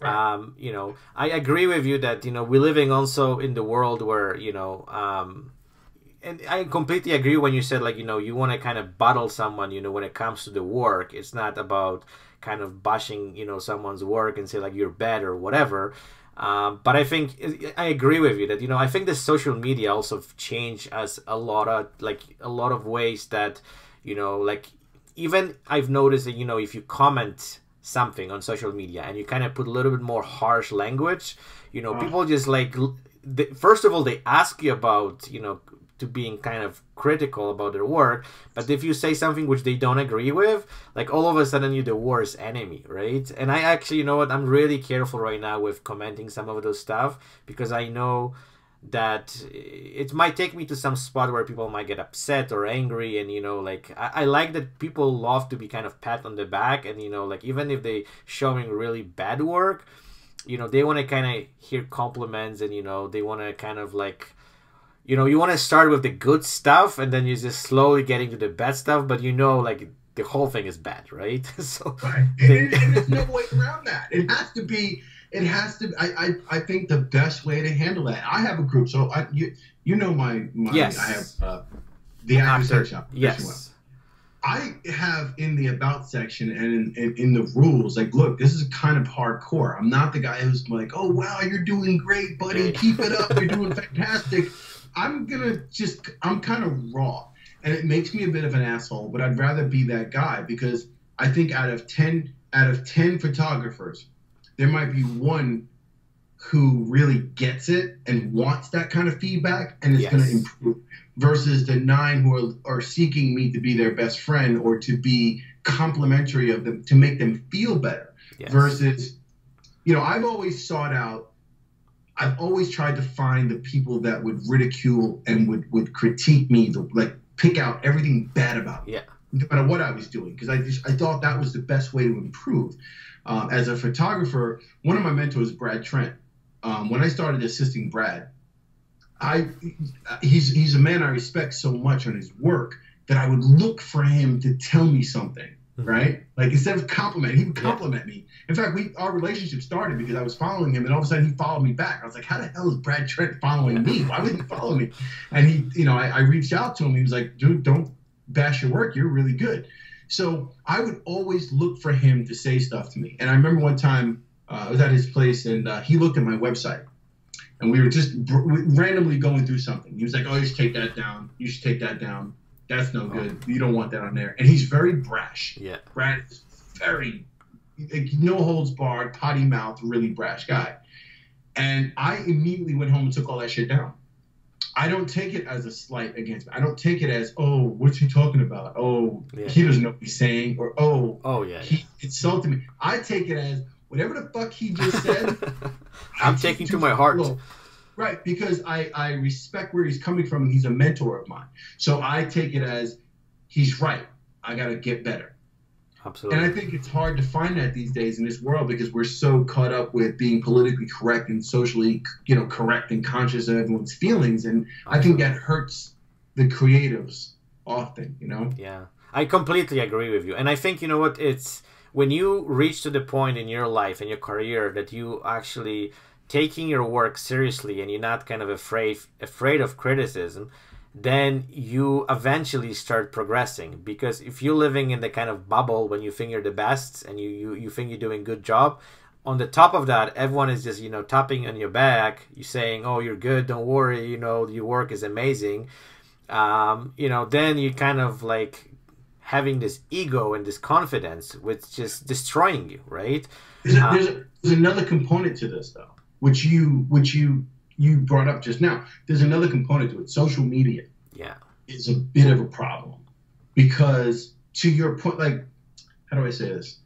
Right. um you know i agree with you that you know we're living also in the world where you know um and I completely agree when you said like you know you want to kind of battle someone you know when it comes to the work. It's not about kind of bashing you know someone's work and say like you're bad or whatever um, but I think I agree with you that you know I think the social media also changed as a lot of like a lot of ways that you know like even I've noticed that you know if you comment something on social media and you kind of put a little bit more harsh language you know people just like they, first of all they ask you about you know to being kind of critical about their work but if you say something which they don't agree with like all of a sudden you're the worst enemy right? And i actually you know what i'm really careful right now with commenting some of those stuff because i know that it might take me to some spot where people might get upset or angry and you know like I, I, like that people love to be kind of pat on the back and you know like even if they showing really bad work you know they want to kind of hear compliments and you know they want to kind of like you know you want to start with the good stuff and then you're just slowly getting to the bad stuff but you know like the whole thing is bad right so right. They... and, and there's no way around that it has to be it has to. I, I, I think the best way to handle that. I have a group, so I you you know my, my yes. I have uh, the actor section. Yes. I have in the about section and in, in, in, the rules, like, look, this is kind of hardcore. I'm not the guy who's like, oh, wow, you're doing great, buddy. Keep it up. You're doing fantastic. I'm to just, I'm kind of raw. And it makes me a bit of an asshole, but I'd rather be that guy because I think out of 10, out of 10 photographers, there might be one who really gets it and wants that kind of feedback and is yes. going to improve versus the nine who are, are seeking me to be their best friend or to be complimentary of them to make them feel better yes. versus you know i've always sought out i've always tried to find the people that would ridicule and would would critique me to like pick out everything bad about me yeah no matter what i was doing because i just i thought that was the best way to improve uh, as a photographer, one of my mentors, Brad Trent. Um, when I started assisting Brad, I he's he's a man I respect so much on his work that I would look for him to tell me something, mm-hmm. right? Like instead of compliment, he would compliment yeah. me. In fact, we our relationship started because I was following him, and all of a sudden he followed me back. I was like, "How the hell is Brad Trent following me? Why would he follow me?" And he, you know, I, I reached out to him. He was like, "Dude, don't bash your work. You're really good." So I would always look for him to say stuff to me. And I remember one time uh, I was at his place and uh, he looked at my website and we were just randomly going through something. He was like, "Oh, you should take that down. You should take that down. That's no oh. good. You don't want that on there." And he's very brash. Yeah. Brad is very like, no holds barred, potty mouth, really brash guy. And I immediately went home and took all that shit down. I don't take it as a slight against me. I don't take it as, oh, what's he talking about? Oh, yeah. he doesn't know what he's saying, or oh, oh yeah, he yeah. insulted me. I take it as whatever the fuck he just said. I'm taking to my heart. Right, because I, I respect where he's coming from and he's a mentor of mine. So I take it as he's right. I got to get better. Absolutely. And I think it's hard to find that these days in this world because we're so caught up with being politically correct and socially, you know, correct and conscious of everyone's feelings, and I think that hurts the creatives often. You know. Yeah, I completely agree with you, and I think you know what it's when you reach to the point in your life and your career that you actually taking your work seriously and you're not kind of afraid afraid of criticism then you eventually start progressing. Because if you're living in the kind of bubble when you think you're the best and you, you, you think you're doing good job on the top of that everyone is just you know tapping on your back you saying oh you're good don't worry you know your work is amazing. Um, you know then you kind of like having this ego and this confidence which just destroying you right? There's, a, there's, there's another component to this though which you which you you brought up just now. There's another component to it. Social media. Yeah. Is a bit of a problem because to your point, like, how do I say this?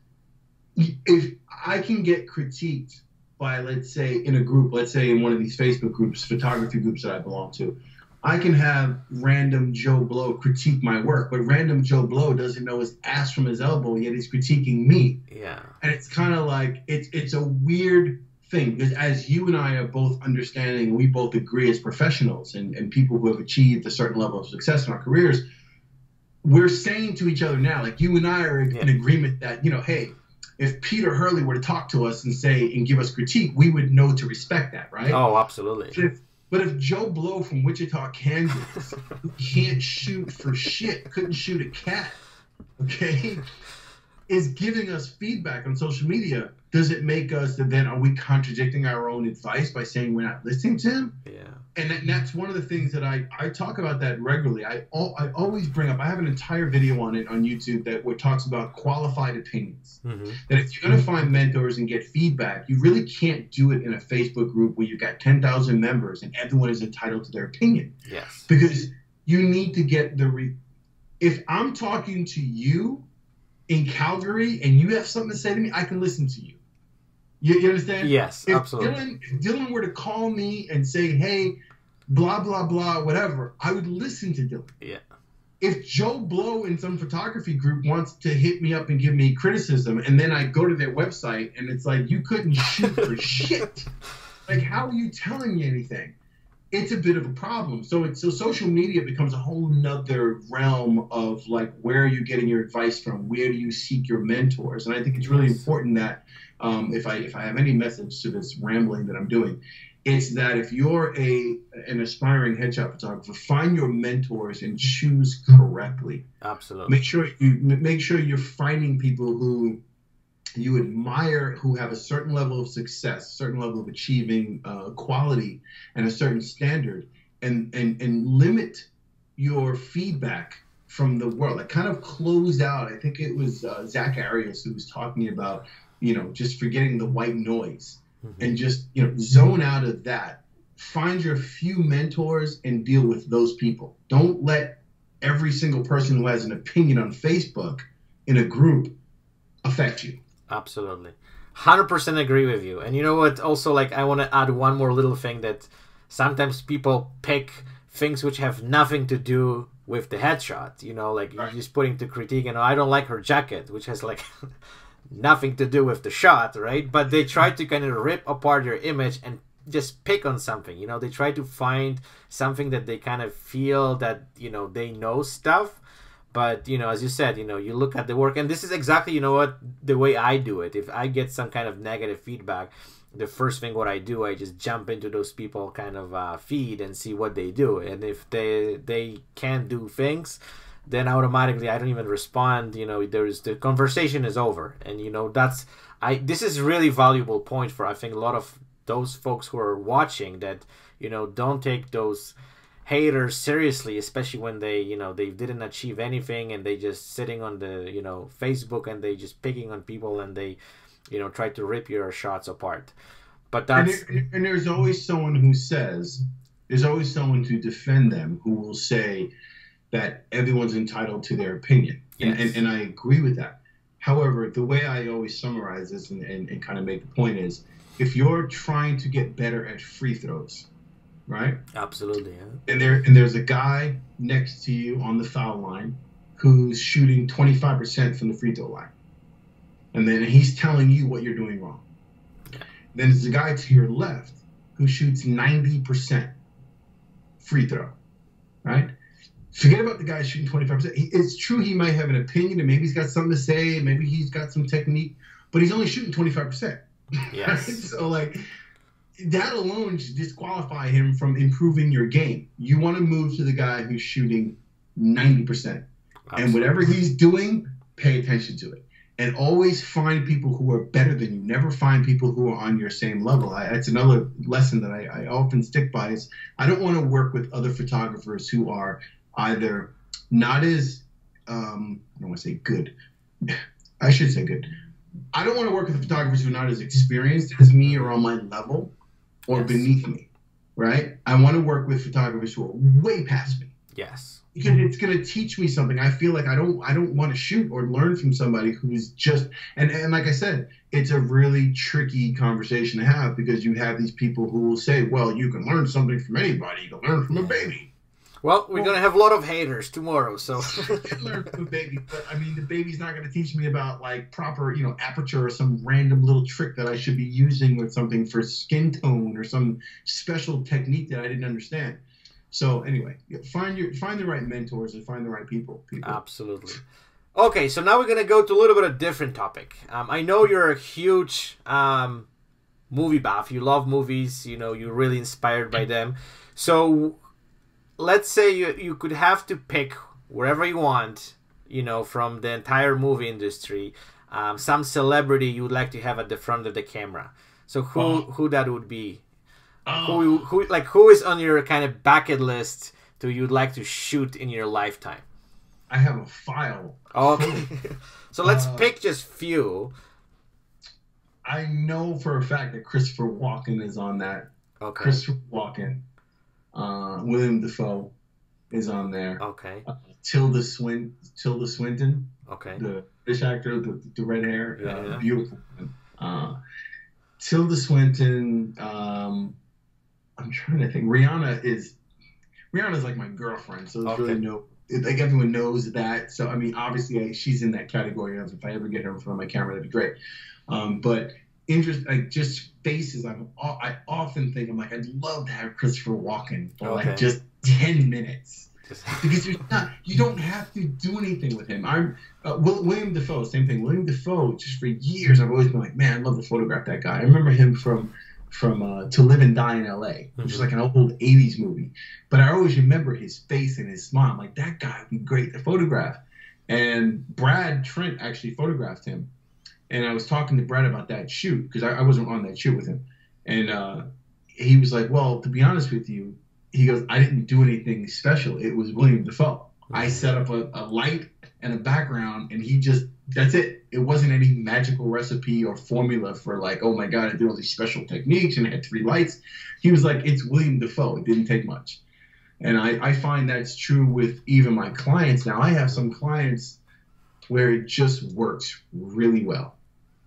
If I can get critiqued by, let's say, in a group, let's say in one of these Facebook groups, photography groups that I belong to, I can have random Joe Blow critique my work, but random Joe Blow doesn't know his ass from his elbow, yet he's critiquing me. Yeah. And it's kind of like it's it's a weird thing because as you and I are both understanding, we both agree as professionals and, and people who have achieved a certain level of success in our careers, we're saying to each other now, like you and I are yeah. in agreement that, you know, hey, if Peter Hurley were to talk to us and say and give us critique, we would know to respect that, right? Oh, absolutely. If, But if Joe Blow from Wichita, Kansas, who can't shoot for shit, couldn't shoot a cat, okay, is giving us feedback on social media, does it make us then are we contradicting our own advice by saying we're not listening to him? Yeah. And, that, and that's one of the things that I, I talk about that regularly. I I always bring up. I have an entire video on it on YouTube that what talks about qualified opinions. Mm-hmm. That if you're going to find mentors and get feedback, you really can't do it in a Facebook group where you've got ten thousand members and everyone is entitled to their opinion. Yes. Because you need to get the. Re- if I'm talking to you in Calgary and you have something to say to me, I can listen to you. You, you understand? Yes, if absolutely. Dylan, if Dylan were to call me and say, "Hey, blah blah blah, whatever," I would listen to Dylan. Yeah. If Joe Blow in some photography group wants to hit me up and give me criticism, and then I go to their website and it's like, "You couldn't shoot for shit," like how are you telling me anything? It's a bit of a problem. So it's so social media becomes a whole nother realm of like where are you getting your advice from? Where do you seek your mentors? And I think it's really Yes. important that um, if I if I have any message to this rambling that I'm doing, it's that if you're a an aspiring headshot photographer, find your mentors and choose correctly. Absolutely. Make sure you make sure you're finding people who you admire, who have a certain level of success, a certain level of achieving uh, quality, and a certain standard, and and and limit your feedback from the world. Like kind of close out. I think it was uh, Zack Arias who was talking about, you know, just forgetting the white noise Mhm. and just you know zone out of that. Find your few mentors and deal with those people. Don't let every single person who has an opinion on Facebook in a group affect you. Absolutely. 100% agree with you. And you know what? Also, like, I want to add one more little thing that sometimes people pick things which have nothing to do with the headshot. You know, like, you're just putting to critique, and I don't like her jacket, which has, like, nothing to do with the shot, right? But they try to kind of rip apart your image and just pick on something. You know, they try to find something that they kind of feel that, you know, they know stuff but you know as you said you know you look at the work and this is exactly you know what the way i do it if i get some kind of negative feedback the first thing what i do i just jump into those people kind of uh, feed and see what they do and if they they can't do things then automatically i don't even respond you know there's the conversation is over. And you know that's i this is really valuable point for i think a lot of those folks who are watching that you know don't take those haters seriously especially when they you know they didn't achieve anything and they just sitting on the you know facebook and they just picking on people and they you know try to rip your shots apart. But And, that's there- and there's always someone who says, there's always someone to defend them who will say that everyone's entitled to their opinion. And, Yes. and, and I agree with that. However, the way I always summarize this and, and, and kind of make the point is if you're trying to get better at free throws, right? absolutely yeah. and there and there's a guy next to you on the foul line who's shooting 25% from the free throw line and then he's telling you what you're doing wrong then there's a guy to your left who shoots 90% free throw right forget about the guy shooting 25% he, it's true he might have an opinion and maybe he's got something to say maybe he's got some technique but he's only shooting 25% yes so like that alone should disqualify him from improving your game. You want to move to the guy who's shooting 90%. And whatever he's doing, pay attention to it. And always find people who are better than you. Never find people who are on your same level. I, that's another lesson that I, I often stick by is I don't want to work with other photographers who are either not as um, I don't want to say good. I should say good. I don't want to work with photographers who are not as experienced as me or on my level or Yes. beneath me, right? I want to work with photographers who are way past me yes because it's going to teach me something. I feel like I don't I don't want to shoot or learn from somebody who's just and and like I said, it's a really tricky conversation to have because you have these people who will say, "Well, you can learn something from anybody. You can learn from a baby." Well we're gonna have a lot of haters tomorrow so I can learn from a baby, but I mean, the baby's not going to teach me about like proper, you know, aperture or some random little trick that I should be using with something for skin tone or some special technique that I didn't understand. So anyway, find your find the right mentors and find the right people. people. Absolutely. Okay, so now we're gonna go to a little bit of different topic. Um, I know you're a huge um, movie buff. You love movies. You know, you're really inspired by them. So, let's say you you could have to pick wherever you want. You know, from the entire movie industry, um, some celebrity you would like to have at the front of the camera. So who Oh. who that would be? Oh, Who who like who is on your kind of bucket list to you'd like to shoot in your lifetime? I have a file. Okay. so let's Uh, pick just few. I know for a fact that Christopher Walken is on that. Okay. Christopher Walken, uh, William Dafoe is on there. Okay. Uh, Tilda Swin, Tilda Swinton, Okay. the British actor, the, the red hair, Yeah, uh, yeah. beautiful. Uh, Tilda Swinton. Um, I'm trying to think. Rihanna is Rihanna's like my girlfriend, so there's Okay. really no like everyone knows that. So I mean, obviously, I, she's in that category of if I ever get her in front of my camera, that'd be great. Um, but interest, like just faces. I'm I often think I'm like I'd love to have Christopher Walken for Okay. like just ten minutes Just- because there's not you don't have to do anything with him. I'm uh, William Dafoe, same thing. William Dafoe, just for years, I've always been like, man, I'd love to photograph that guy. I remember him from from uh, To Live and Die in L.A., which is like an old '80s movie, but I always remember his face and his smile. I'm like, that guy would be great to photograph. And Brad Trent actually photographed him, and I was talking to Brad about that shoot because I, I wasn't on that shoot with him, and uh, he was like, well, to be honest with you, he goes, I didn't do anything special. It was William Dafoe. I set up a, a light and a background, and he just that's it. It wasn't any magical recipe or formula for like, oh my god, I did all these special techniques and I had three lights. He was like, it's William Dafoe. It didn't take much, and I, I find that's true with even my clients. Now I have some clients where it just works really well.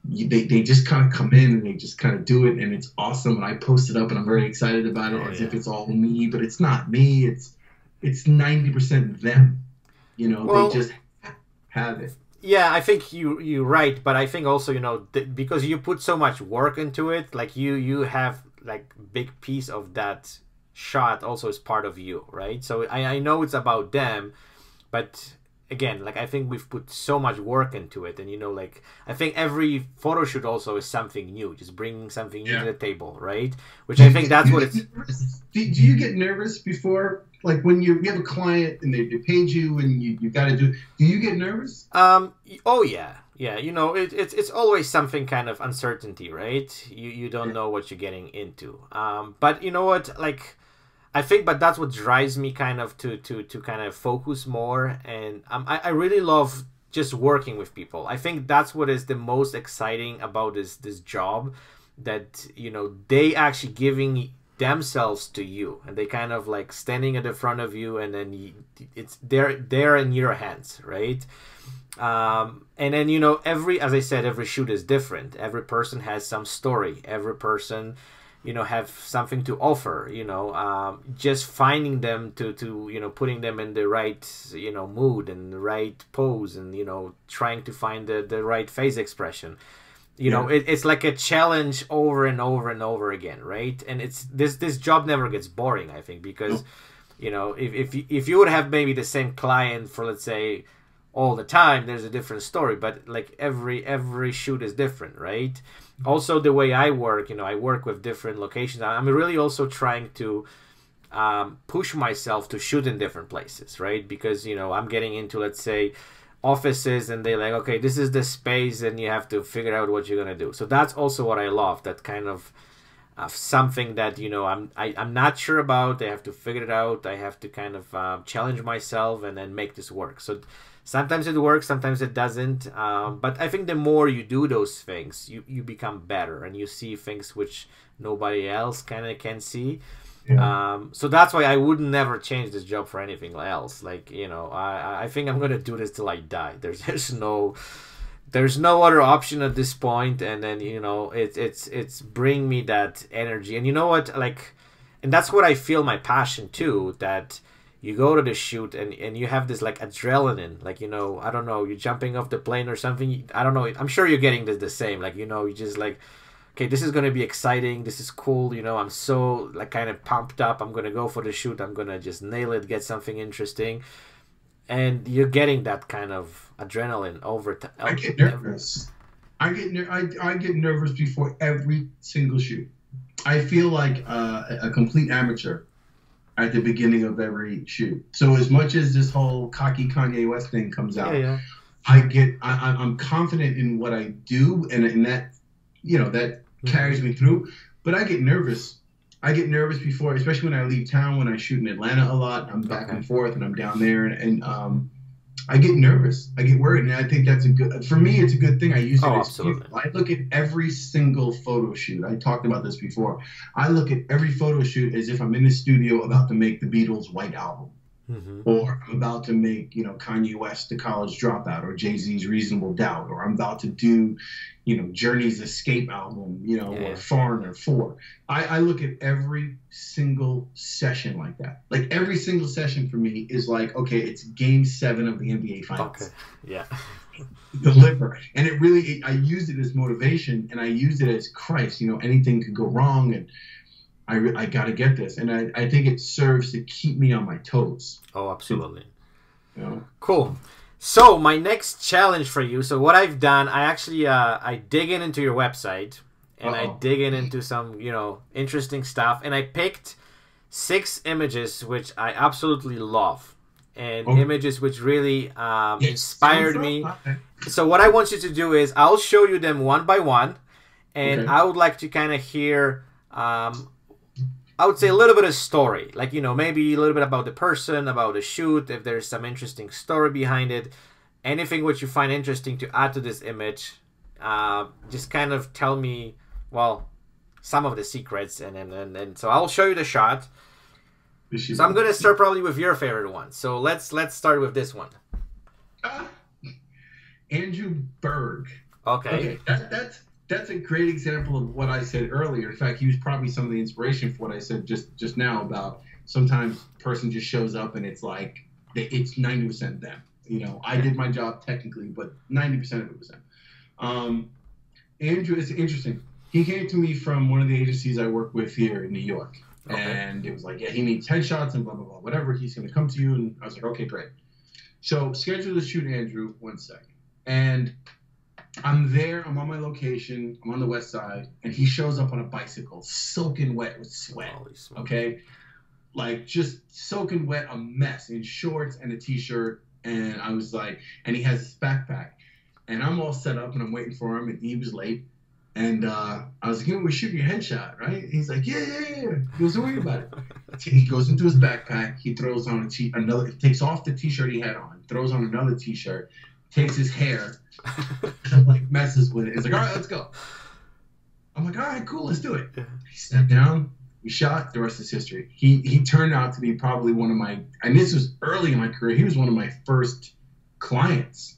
They, they just kind of come in and they just kind of do it and it's awesome and I post it up and I'm very excited about it Oh, as yeah. if it's all me but it's not me it's it's 90% them you know Well- they just have it yeah, I think you you're right, but I think also you know th- because you put so much work into it, like you you have like big piece of that shot also is part of you, right? So I I know it's about them, but again, like I think we've put so much work into it, and you know, like I think every photo shoot also is something new, just bringing something new Yeah. to the table, right? Which I think that's what it's. nervous? do, do you get nervous before like when you, you have a client and they, they paid you and you, you got to do do you get nervous Um. Oh yeah, yeah. You know, it, it's it's always something kind of uncertainty, right? You you don't know what you're getting into. Um. But you know what? Like, I think, but that's what drives me kind of to to to kind of focus more, and um, I I really love just working with people. I think that's what is the most exciting about this this job, that you know they actually giving themselves to you and they kind of like standing at the front of you and then you, it's they're they're in your hands right? Um, and then you know every as i said every shoot is different. Every person has some story. Every person you know have something to offer you know um, just finding them to to you know putting them in the right you know mood and the right pose and you know trying to find the, the right face expression. You know it, it's like a challenge over and over and over again right? And it's this this job never gets boring i think because you know if if you, if you would have maybe the same client for let's say all the time there's a different story but like every every shoot is different right also the way i work you know i work with different locations i'm really also trying to um, push myself to shoot in different places right because you know i'm getting into let's say offices and they're like okay this is the space and you have to figure out what you're gonna do so that's also what i love that kind of of something that you know I'm I, I'm not sure about. I have to figure it out. I have to kind of uh, challenge myself and then make this work. So sometimes it works, sometimes it doesn't. Um, but I think the more you do those things, you you become better and you see things which nobody else kind of can see. Um, so that's why I would never change this job for anything else. Like you know, I I think I'm gonna do this till I die. There's there's no there's no other option at this point and then you know it's it's it's bring me that energy and you know what like and that's what i feel my passion too that you go to the shoot and and you have this like adrenaline like you know i don't know you're jumping off the plane or something i don't know i'm sure you're getting the, the same like you know you just like okay this is going to be exciting this is cool you know i'm so like kind of pumped up i'm going to go for the shoot i'm going to just nail it get something interesting and you're getting that kind of adrenaline over time I get nervous. I get ner- I, I get nervous before every single shoot. I feel like uh, a complete amateur at the beginning of every shoot. So as much as this whole cocky Kanye West thing comes out, Yeah, yeah. I get I, I'm confident in what I do, and, and that you know that Mhm. carries me through. But I get nervous. I get nervous before, especially when I leave town. When I shoot in Atlanta a lot, I'm back Okay. and forth, and I'm down there, and, and um, I get nervous. I get worried, and I think that's a good. For me, it's a good thing. I use it Oh, absolutely. I look at every single photo shoot. I talked about this before. I look at every photo shoot as if I'm in the studio about to make the Beatles' White Album hmm or I'm about to make, you know, Kanye West the college dropout or Jay Z's Reasonable Doubt, or I'm about to do, you know, Journey's Escape album, you know, Yeah. or Foreigner 4. I, I look at every single session like that. Like every single session for me is like, okay, it's game seven of the NBA Finals. Okay. Yeah. Deliver. And it really, I use it as motivation and I use it as Christ, you know, anything could go wrong and I, re- I got to get this. And I, I think it serves to keep me on my toes. Oh, absolutely. You know? Cool. So my next challenge for you. So what I've done, I actually uh, I dig in into your website and I Uh-oh. dig in into some you know interesting stuff, and I picked six images which I absolutely love, and Oh. images which really um, Yes. inspired me. Okay. So what I want you to do is I'll show you them one by one, and Okay. I would like to kind of hear. Um, I would say a little bit of story, like you know, maybe a little bit about the person, about the shoot, if there's some interesting story behind it, anything which you find interesting to add to this image. Uh, just kind of tell me, well, some of the secrets, and and, and and so I'll show you the shot. So I'm gonna start probably with your favorite one. So let's let's start with this one. Ah. Andrew Berg. Okay. Okay, that, that's that's a great example of what I said earlier. In fact, he was probably some of the inspiration for what I said just just now about sometimes person just shows up and it's like it's ninety percent them. You know, I did my job technically, but ninety percent of it was them. Um, Andrew, it's interesting. He came to me from one of the agencies I work with here in New York, Okay. and it was like, yeah, he needs headshots and blah blah blah, whatever. He's going to come to you, and I was like, okay, great. So schedule the shoot, Andrew. One second, and I'm there. I'm on my location. I'm on the west side, and he shows up on a bicycle, soaking wet with sweat. Okay, like just soaking wet, a mess in shorts and a t-shirt. And I was like, and he has his backpack, and I'm all set up, and I'm waiting for him, and he was late. And uh, I was like, "Yeah, we're shooting your headshot, right?" He's like, "Yeah, yeah, yeah." He goes, "Don't worry about it." He goes into his backpack. He throws on a t another. Takes off the t-shirt he had on. Throws on another t-shirt. Takes his hair. and, like messes with it. He's like, "All right, let's go." I'm like, "All right, cool, let's do it." He sat down. We shot. The rest is history. He he turned out to be probably one of my, and this was early in my career. He was one of my first clients,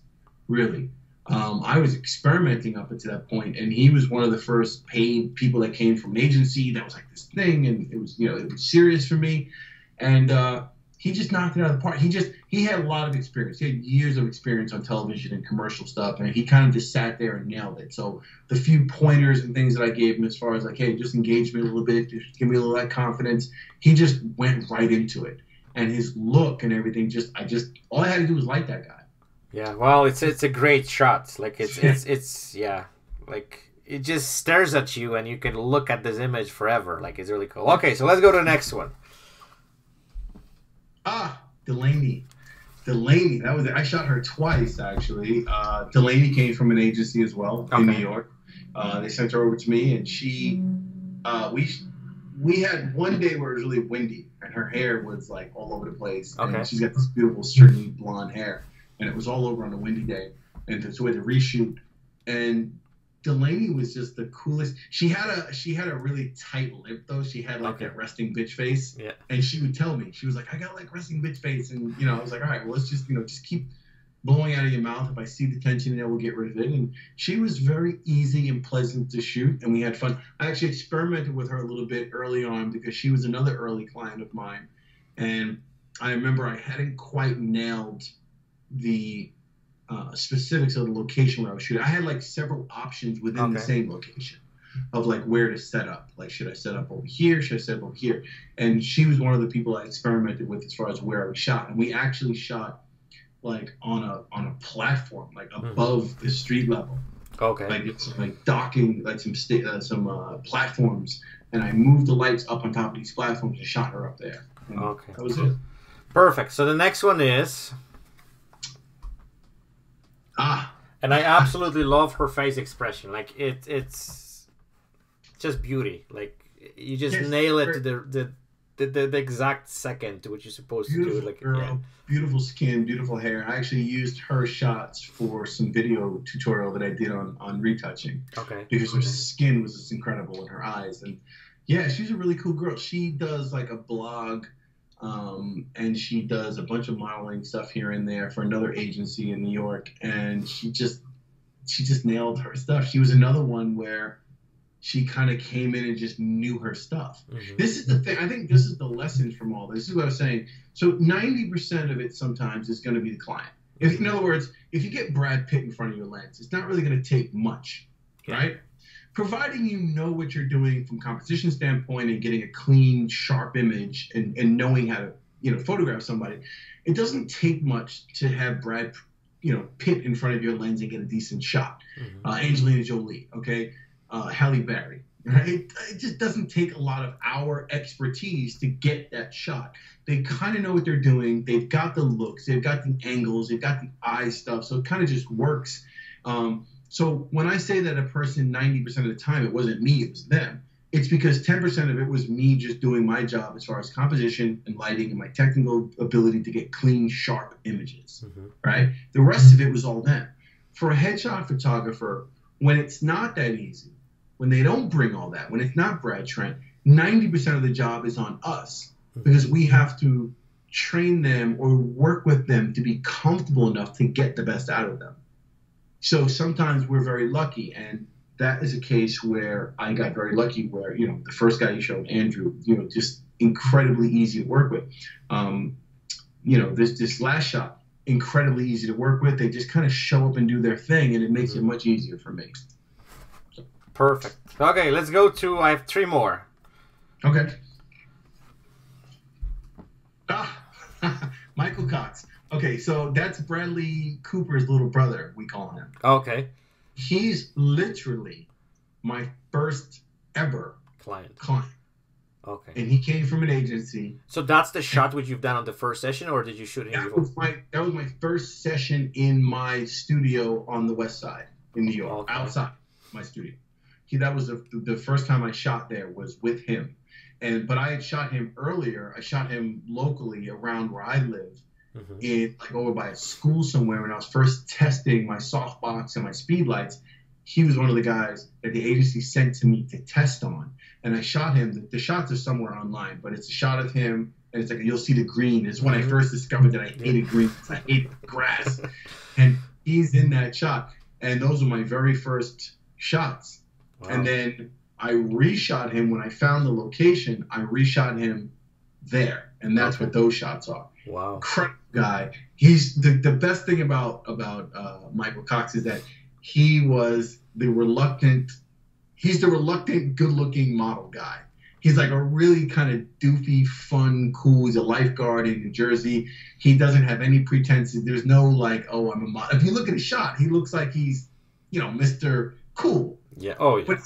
really. Um, I was experimenting up until that point, and he was one of the first paid people that came from an agency that was like this thing, and it was you know it was serious for me, and uh, he just knocked it out of the park. He just he had a lot of experience. He had years of experience on television and commercial stuff, and he kind of just sat there and nailed it. So the few pointers and things that I gave him as far as like, hey, just engage me a little bit, just give me a little of that confidence. He just went right into it, and his look and everything. Just I just all I had to do was like that guy. Yeah, well, it's it's a great shot. Like it's it's it's yeah, like it just stares at you, and you can look at this image forever. Like it's really cool. Okay, so let's go to the next one. Ah, Delaney. Delaney, that was it. I shot her twice actually. Uh, Delaney came from an agency as well in New York. Uh, they sent her over to me, and she, uh, we, we had one day where it was really windy, and her hair was like all over the place. Okay. And she's got this beautiful stringy blonde hair, and it was all over on a windy day, and so we had to reshoot. And Delaney was just the coolest. She had a she had a really tight lip though. She had like Okay. that resting bitch face. Yeah. And she would tell me, she was like, I got like resting bitch face, and you know, I was like, all right, well, let's just you know just keep blowing out of your mouth. If I see the tension, then we'll get rid of it. And she was very easy and pleasant to shoot, and we had fun. I actually experimented with her a little bit early on because she was another early client of mine, and I remember I hadn't quite nailed the uh, specifics of the location where I was shooting. I had like several options within the same location of like where to set up. Like, should I set up over here? Should I set up over here? And she was one of the people I experimented with as far as where I was shot. And we actually shot like on a on a platform, like Mhm. above the street level. Okay. Like some, like docking, like some sta- uh, some uh, platforms, and I moved the lights up on top of these platforms and shot her up there. And Okay. That was it. Perfect. So the next one is, Ah, and I absolutely love her face expression. Like it, it's just beauty. Like you just Yes, nail it to the the, the the the exact second to what you're supposed to do. beautiful Like girl, yeah. beautiful skin, beautiful hair. I actually used her shots for some video tutorial that I did on on retouching. Okay. because her skin was just incredible in her eyes and yeah she's a really cool girl she does like a blog um, and she does a bunch of modeling stuff here and there for another agency in new york. And she just she just nailed her stuff. She was another one where she kind of came in and just knew her stuff. Mhm. this is the thing i think this is the lesson from all this. this is what i was saying. So 90% of it sometimes is going to be the client. If, in other words if you get brad pitt in front of your lens it's not really going to take much right? Providing you know what you're doing from composition standpoint and getting a clean, sharp image and, and knowing how to, you know, photograph somebody, it doesn't take much to have Brad, you know, Pitt in front of your lens and get a decent shot. Mhm. Uh, Angelina Jolie, okay, uh, Halle Berry, right? It, it just doesn't take a lot of our expertise to get that shot. They kind of know what they're doing. They've got the looks, they've got the angles, they've got the eye stuff, so it kind of just works. Um, so when I say that a person 90% of the time it wasn't me, it was them, it's because 10% of it was me just doing my job as far as composition and lighting and my technical ability to get clean, sharp images, Mhm. right? The rest of it was all them. For a headshot photographer, when it's not that easy, when they don't bring all that, when it's not Brad Trent, 90% of the job is on us because we have to train them or work with them to be comfortable enough to get the best out of them. So sometimes we're very lucky, and that is a case where I got very lucky. Where you know the first guy you showed, Andrew, you know, just incredibly easy to work with. Um, you know, this this last shot, incredibly easy to work with. They just kind of show up and do their thing, and it makes it much easier for me. Perfect. Okay, let's go to. I have three more. Okay. Ah, Michael Cox. Okay, so that's Bradley Cooper's little brother. We call him. Okay. He's literally my first ever Client. client, Okay. and he came from an agency. So that's the shot which you've done on the first session, or did you shoot it That before? was my that was my first session in my studio on the west side in New York, Okay. outside my studio. He that was the, the first time I shot there was with him, and but I had shot him earlier. I shot him locally around where I live, Mhm. in like over by a school somewhere when I was first testing my softbox and my speed lights. He was one of the guys that the agency sent to me to test on, and I shot him. The, the shots are somewhere online, but it's a shot of him, and it's like you'll see the green. It's when I Mhm. first discovered that I hated green. I hate grass, and he's in that shot. And those were my very first shots. Wow. And then I reshot him when I found the location. I reshot him there, and that's what those shots are wow. incredible guy. He's the, the best thing about about uh, Michael Cox is that he was the reluctant. He's the reluctant, good-looking model guy. He's like a really kind of doofy, fun, cool. He's a lifeguard in New Jersey. He doesn't have any pretenses. There's no like, oh, I'm a model. If you look at his shot, he looks like he's, you know, Mr. Cool Yeah. Oh yeah. but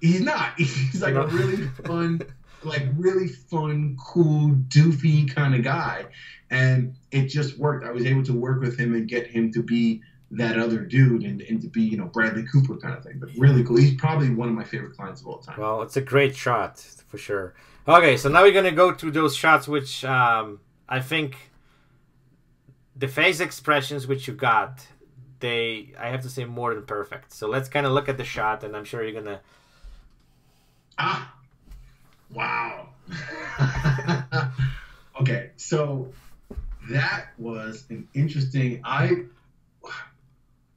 he's not. He's like a really fun, like really fun, cool, doofy kind of guy, and it just worked. I was able to work with him and get him to be that other dude and, and to be you know Bradley Cooper kind of thing. But really cool. He's probably one of my favorite clients of all time. Well, it's a great shot for sure. Okay, so now we're gonna go to those shots which um, I think the face expressions which you got, they I have to say more than perfect. So let's kind of look at the shot, and I'm sure you're gonna. Ah, wow. okay, so that was an interesting. I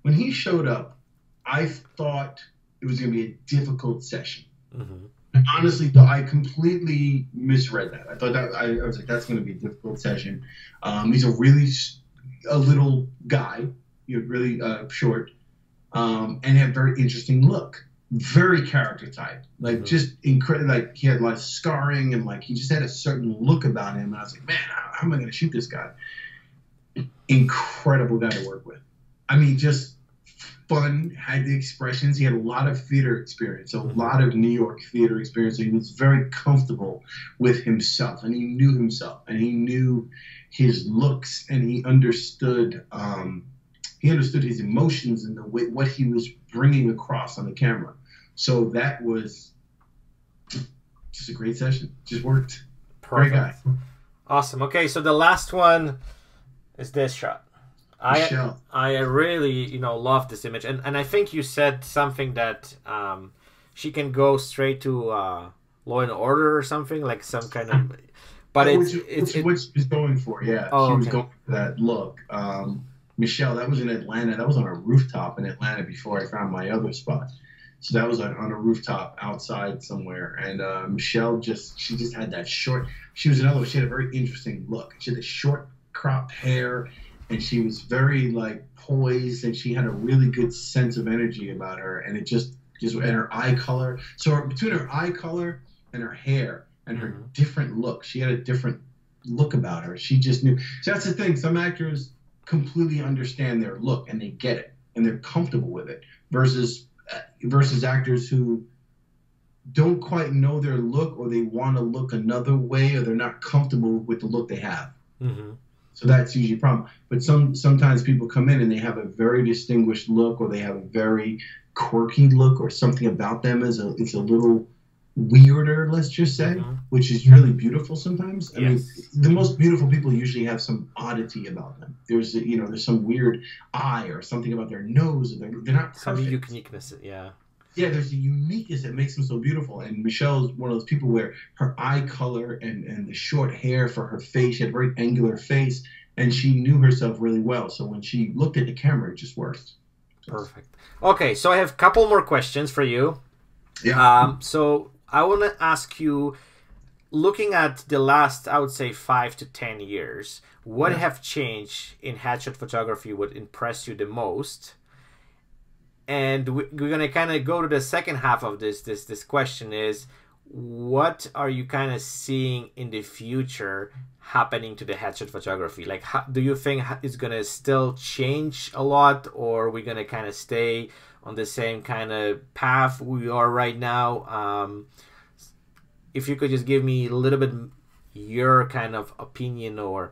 when he showed up, I thought it was going to be a difficult session. Mhm. I honestly thought I completely misread that. I thought that I, I was like, that's going to be a difficult session. Um, he's a really a little guy, you know, really uh, short, um, and had a very interesting look. Very character type, like Mhm. just incredible. Like he had a lot of scarring, and like he just had a certain look about him. And I was like, man, how, how am I going to shoot this guy? Incredible guy to work with. I mean, just fun, had the expressions. He had a lot of theater experience, a Mm-hmm. lot of New York theater experience. So he was very comfortable with himself, and he knew himself, and he knew his looks, and he understood. Um, he understood his emotions and the way what he was bringing across on the camera. So that was just a great session. Just worked. Great guy. Awesome. Okay, so the last one is this shot. I Michelle. I really you know love this image, and and I think you said something that um, she can go straight to uh, Law and Order or something like some kind of, but Oh, it's which, it's which, it, which was going for, yeah. Oh, she was okay. going for that look. Um, Michelle, that was in Atlanta. That was on a rooftop in Atlanta before I found my other spot. So that was on, on a rooftop outside somewhere. And uh, Michelle just, she just had that short, she was another one. She had a very interesting look. She had the short cropped hair and she was very like poised and she had a really good sense of energy about her. And it just, just, and her eye color. So between her eye color and her hair and her Mhm. different look, she had a different look about her. She just knew. So that's the thing. Some actors completely understand their look and they get it and they're comfortable with it versus versus actors who don't quite know their look or they want to look another way or they're not comfortable with the look they have. Mhm. So that's usually a problem. But some sometimes people come in and they have a very distinguished look or they have a very quirky look or something about them is a it's a little weirder, let's just say, Mhm. which is really beautiful sometimes. I mean, the most beautiful people usually have some oddity about them. There's you know there's some weird eye or something about their nose or they're, they're not some uniqueness. Yeah. Yeah, there's a uniqueness that makes them so beautiful. And Michelle is one of those people where her eye color and, and the short hair for her face, she had a very angular face, and she knew herself really well. So when she looked at the camera, it just worked. Perfect. Okay, so I have a couple more questions for you. Yeah. Um, so I want to ask you, looking at the last, I would say five to ten years, what Yeah. have changed in headshot photography would impress you the most? And we- we're gonna kind of go to the second half of this. This this question is, what are you kind of seeing in the future happening to the headshot photography? Like, how, do you think it's gonna still change a lot, or we're we gonna kind of stay on the same kind of path we are right now? Um, if you could just give me a little bit your kind of opinion or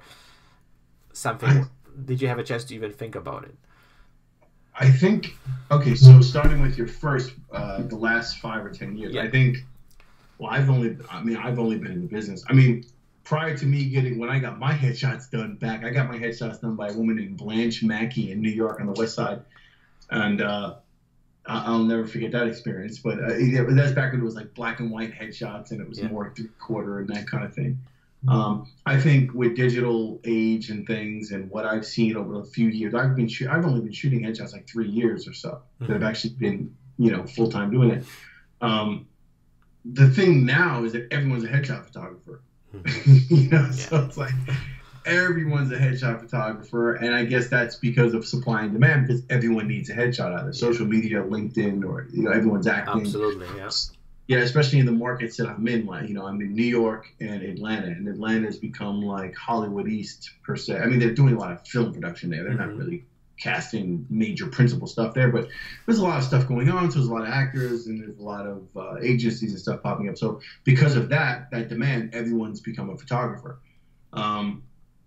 something. Did you have a chance to even think about it? I think okay. So starting with your first, uh, the last five or ten years, Yeah. I think. Well, I've only, I mean, I've only been in the business. I mean, prior to me getting when I got my headshots done back, I got my headshots done by a woman named Blanche Mackey in New York on the West Side, and uh, I'll never forget that experience. But uh, that's back when it was like black and white headshots, and it was Yeah. more three quarter and that kind of thing. Um, I think with digital age and things and what I've seen over a few years, I've been I've only been shooting headshots like three years or so that I've actually been you know full time doing it. Um, the thing now is that everyone's a headshot photographer. you know, so it's like everyone's a headshot photographer, and I guess that's because of supply and demand because everyone needs a headshot either social media, LinkedIn, or you know everyone's acting. Absolutely, yeah. Yeah, especially in the markets that I'm in. Like, you know, I'm in New York and Atlanta, and Atlanta has become like Hollywood East per se. I mean, they're doing a lot of film production there. They're not Mhm. really casting major principal stuff there, but there's a lot of stuff going on. So there's a lot of actors and there's a lot of uh, agencies and stuff popping up. So because of that, that demand, everyone's become a photographer. Um,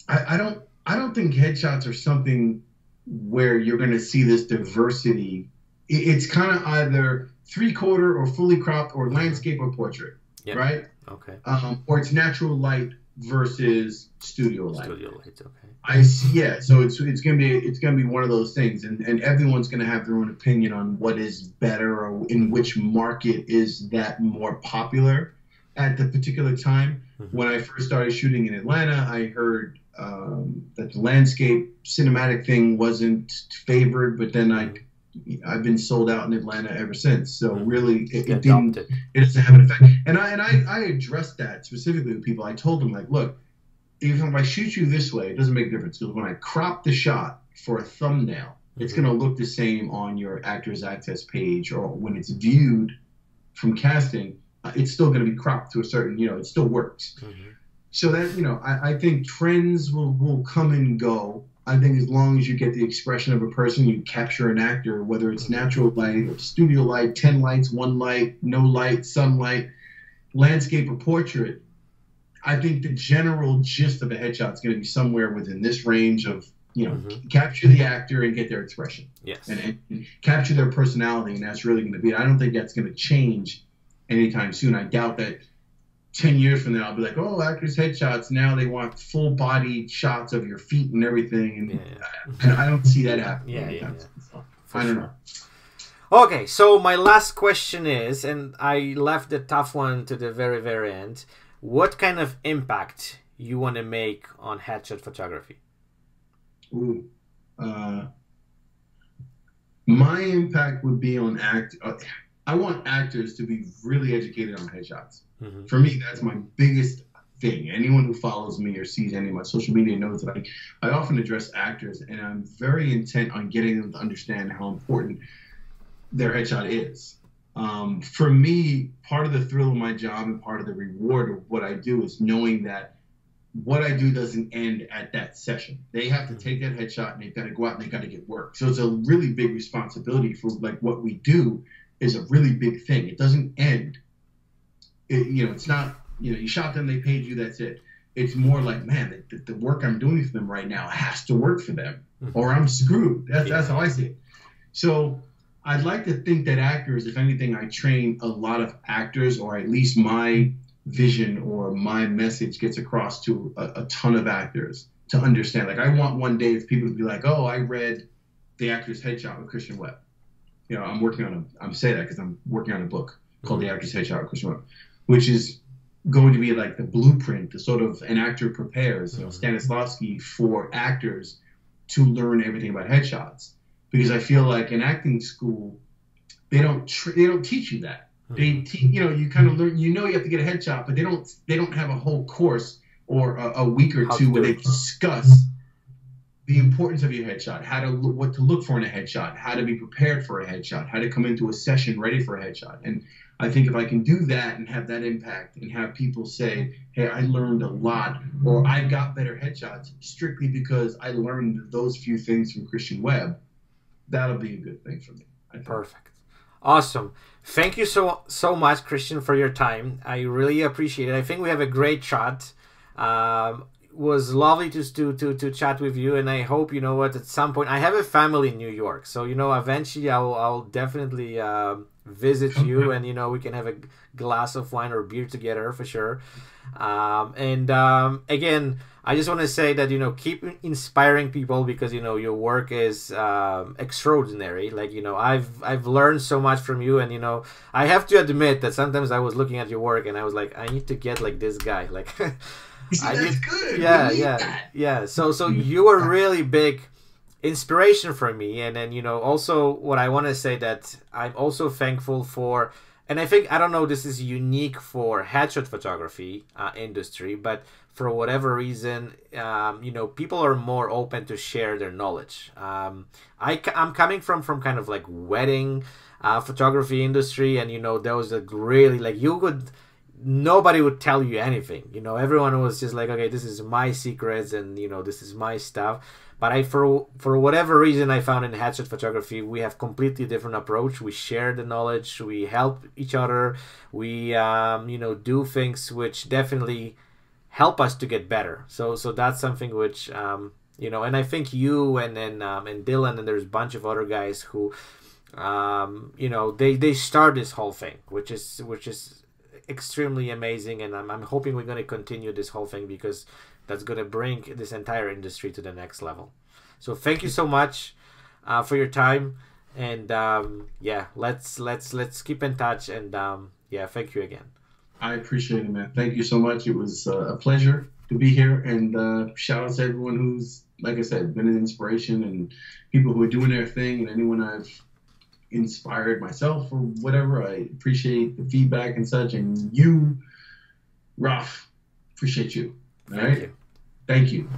I, I don't, I don't think headshots are something where you're going to see this diversity. It's kind of either three quarter or fully cropped or landscape or portrait, Yeah. right? Okay. Um, or it's natural light versus studio light. Studio lights, okay. I see. Yeah, so it's it's gonna be it's gonna be one of those things, and and everyone's gonna have their own opinion on what is better or in which market is that more popular at the particular time. Mhm. When I first started shooting in Atlanta, I heard um, that the landscape cinematic thing wasn't favored, but then I. I've been sold out in Atlanta ever since. So Mhm. really, it, it didn't it doesn't have an effect. And I and I, I addressed that specifically with people. I told them like, look, even if I shoot you this way, it doesn't make a difference because when I crop the shot for a thumbnail, it's Mhm. going to look the same on your Actors Access page or when it's viewed from casting. Uh, it's still going to be cropped to a certain, you know, it still works. Mhm. So that you know, I, I think trends will will come and go. I think as long as you get the expression of a person, you capture an actor, whether it's natural light studio light, 10 lights, one light, no light, sunlight, landscape or portrait. I think the general gist of a headshot is going to be somewhere within this range of, you know, mm-hmm. capture the actor and get their expression. Yes. And, and capture their personality. And that's really going to be it. I don't think that's going to change anytime soon. I doubt that 10 years from now, I'll be like, oh, actors' headshots. Now they want full body shots of your feet and everything. And, yeah. I, I, don't see that happening. Yeah, yeah, yeah. So, I don't sure. know. Okay, so my last question is, and I left the tough one to the very, very end. What kind of impact you want to make on headshot photography? Ooh, uh, my impact would be on act. Uh, I want actors to be really educated on headshots. Mm-hmm. For me, that's my biggest thing. Anyone who follows me or sees any of my social media knows that I, I often address actors, and I'm very intent on getting them to understand how important their headshot is. Um, for me, part of the thrill of my job and part of the reward of what I do is knowing that what I do doesn't end at that session. They have to take that headshot and they've got to go out and they've got to get work. So it's a really big responsibility for like what we do is a really big thing. It doesn't end. It, you know, it's not, you know, you shot them, they paid you, that's it. It's more like, man, the, the work I'm doing for them right now has to work for them mm-hmm. or I'm screwed. That's, yeah. that's how I see it. So I'd like to think that actors, if anything, I train a lot of actors, or at least my vision or my message gets across to a, a ton of actors to understand. Like, I want one day if people to be like, oh, I read the actor's headshot with Christian Webb. You know, I'm working on a, I'm saying that because I'm working on a book called mm-hmm. The Actor's Headshot with which is going to be like the blueprint, the sort of an actor prepares, you know, mm-hmm. Stanislavski for actors to learn everything about headshots because I feel like in acting school they don't tr- they don't teach you that. Hmm. They te- you know you kind of learn you know you have to get a headshot, but they don't they don't have a whole course or a, a week or two where they discuss the importance of your headshot, how to what to look for in a headshot, how to be prepared for a headshot, how to come into a session ready for a headshot. And I think if I can do that and have that impact and have people say, "Hey, I learned a lot," or "I've got better headshots strictly because I learned those few things from Christian Webb," that'll be a good thing for me. Perfect. Awesome. Thank you so so much, Christian, for your time. I really appreciate it. I think we have a great chat. Um, was lovely to, to to to chat with you, and I hope you know what at some point I have a family in New York, so you know eventually I'll I'll definitely uh, visit you, and you know we can have a glass of wine or beer together for sure. Um, and um, again, I just want to say that you know keep inspiring people because you know your work is um, extraordinary. Like you know I've I've learned so much from you, and you know I have to admit that sometimes I was looking at your work and I was like I need to get like this guy. Like See, I that's need, good. Yeah, yeah, that. yeah. So so you were really big inspiration for me, and then you know also what I want to say that I'm also thankful for. And I think I don't know this is unique for headshot photography uh, industry, but for whatever reason, um, you know, people are more open to share their knowledge. Um, I, I'm coming from from kind of like wedding uh, photography industry, and you know, there was a really like you could nobody would tell you anything. You know, everyone was just like, okay, this is my secrets, and you know, this is my stuff. But I, for for whatever reason, I found in headshot photography, we have completely different approach. We share the knowledge, we help each other, we um, you know do things which definitely help us to get better. So so that's something which um, you know, and I think you and and um, and Dylan and there's a bunch of other guys who um, you know they they start this whole thing, which is which is extremely amazing, and I'm I'm hoping we're going to continue this whole thing because that's going to bring this entire industry to the next level. So thank you so much uh, for your time, and um, yeah, let's let's let's keep in touch, and um, yeah, thank you again. I appreciate it, man. Thank you so much. It was uh, a pleasure to be here. And uh, shout out to everyone who's, like I said, been an inspiration and people who are doing their thing and anyone I've inspired myself or whatever. I appreciate the feedback and such. And you, Raf, appreciate you. All Thank right? You. Thank you.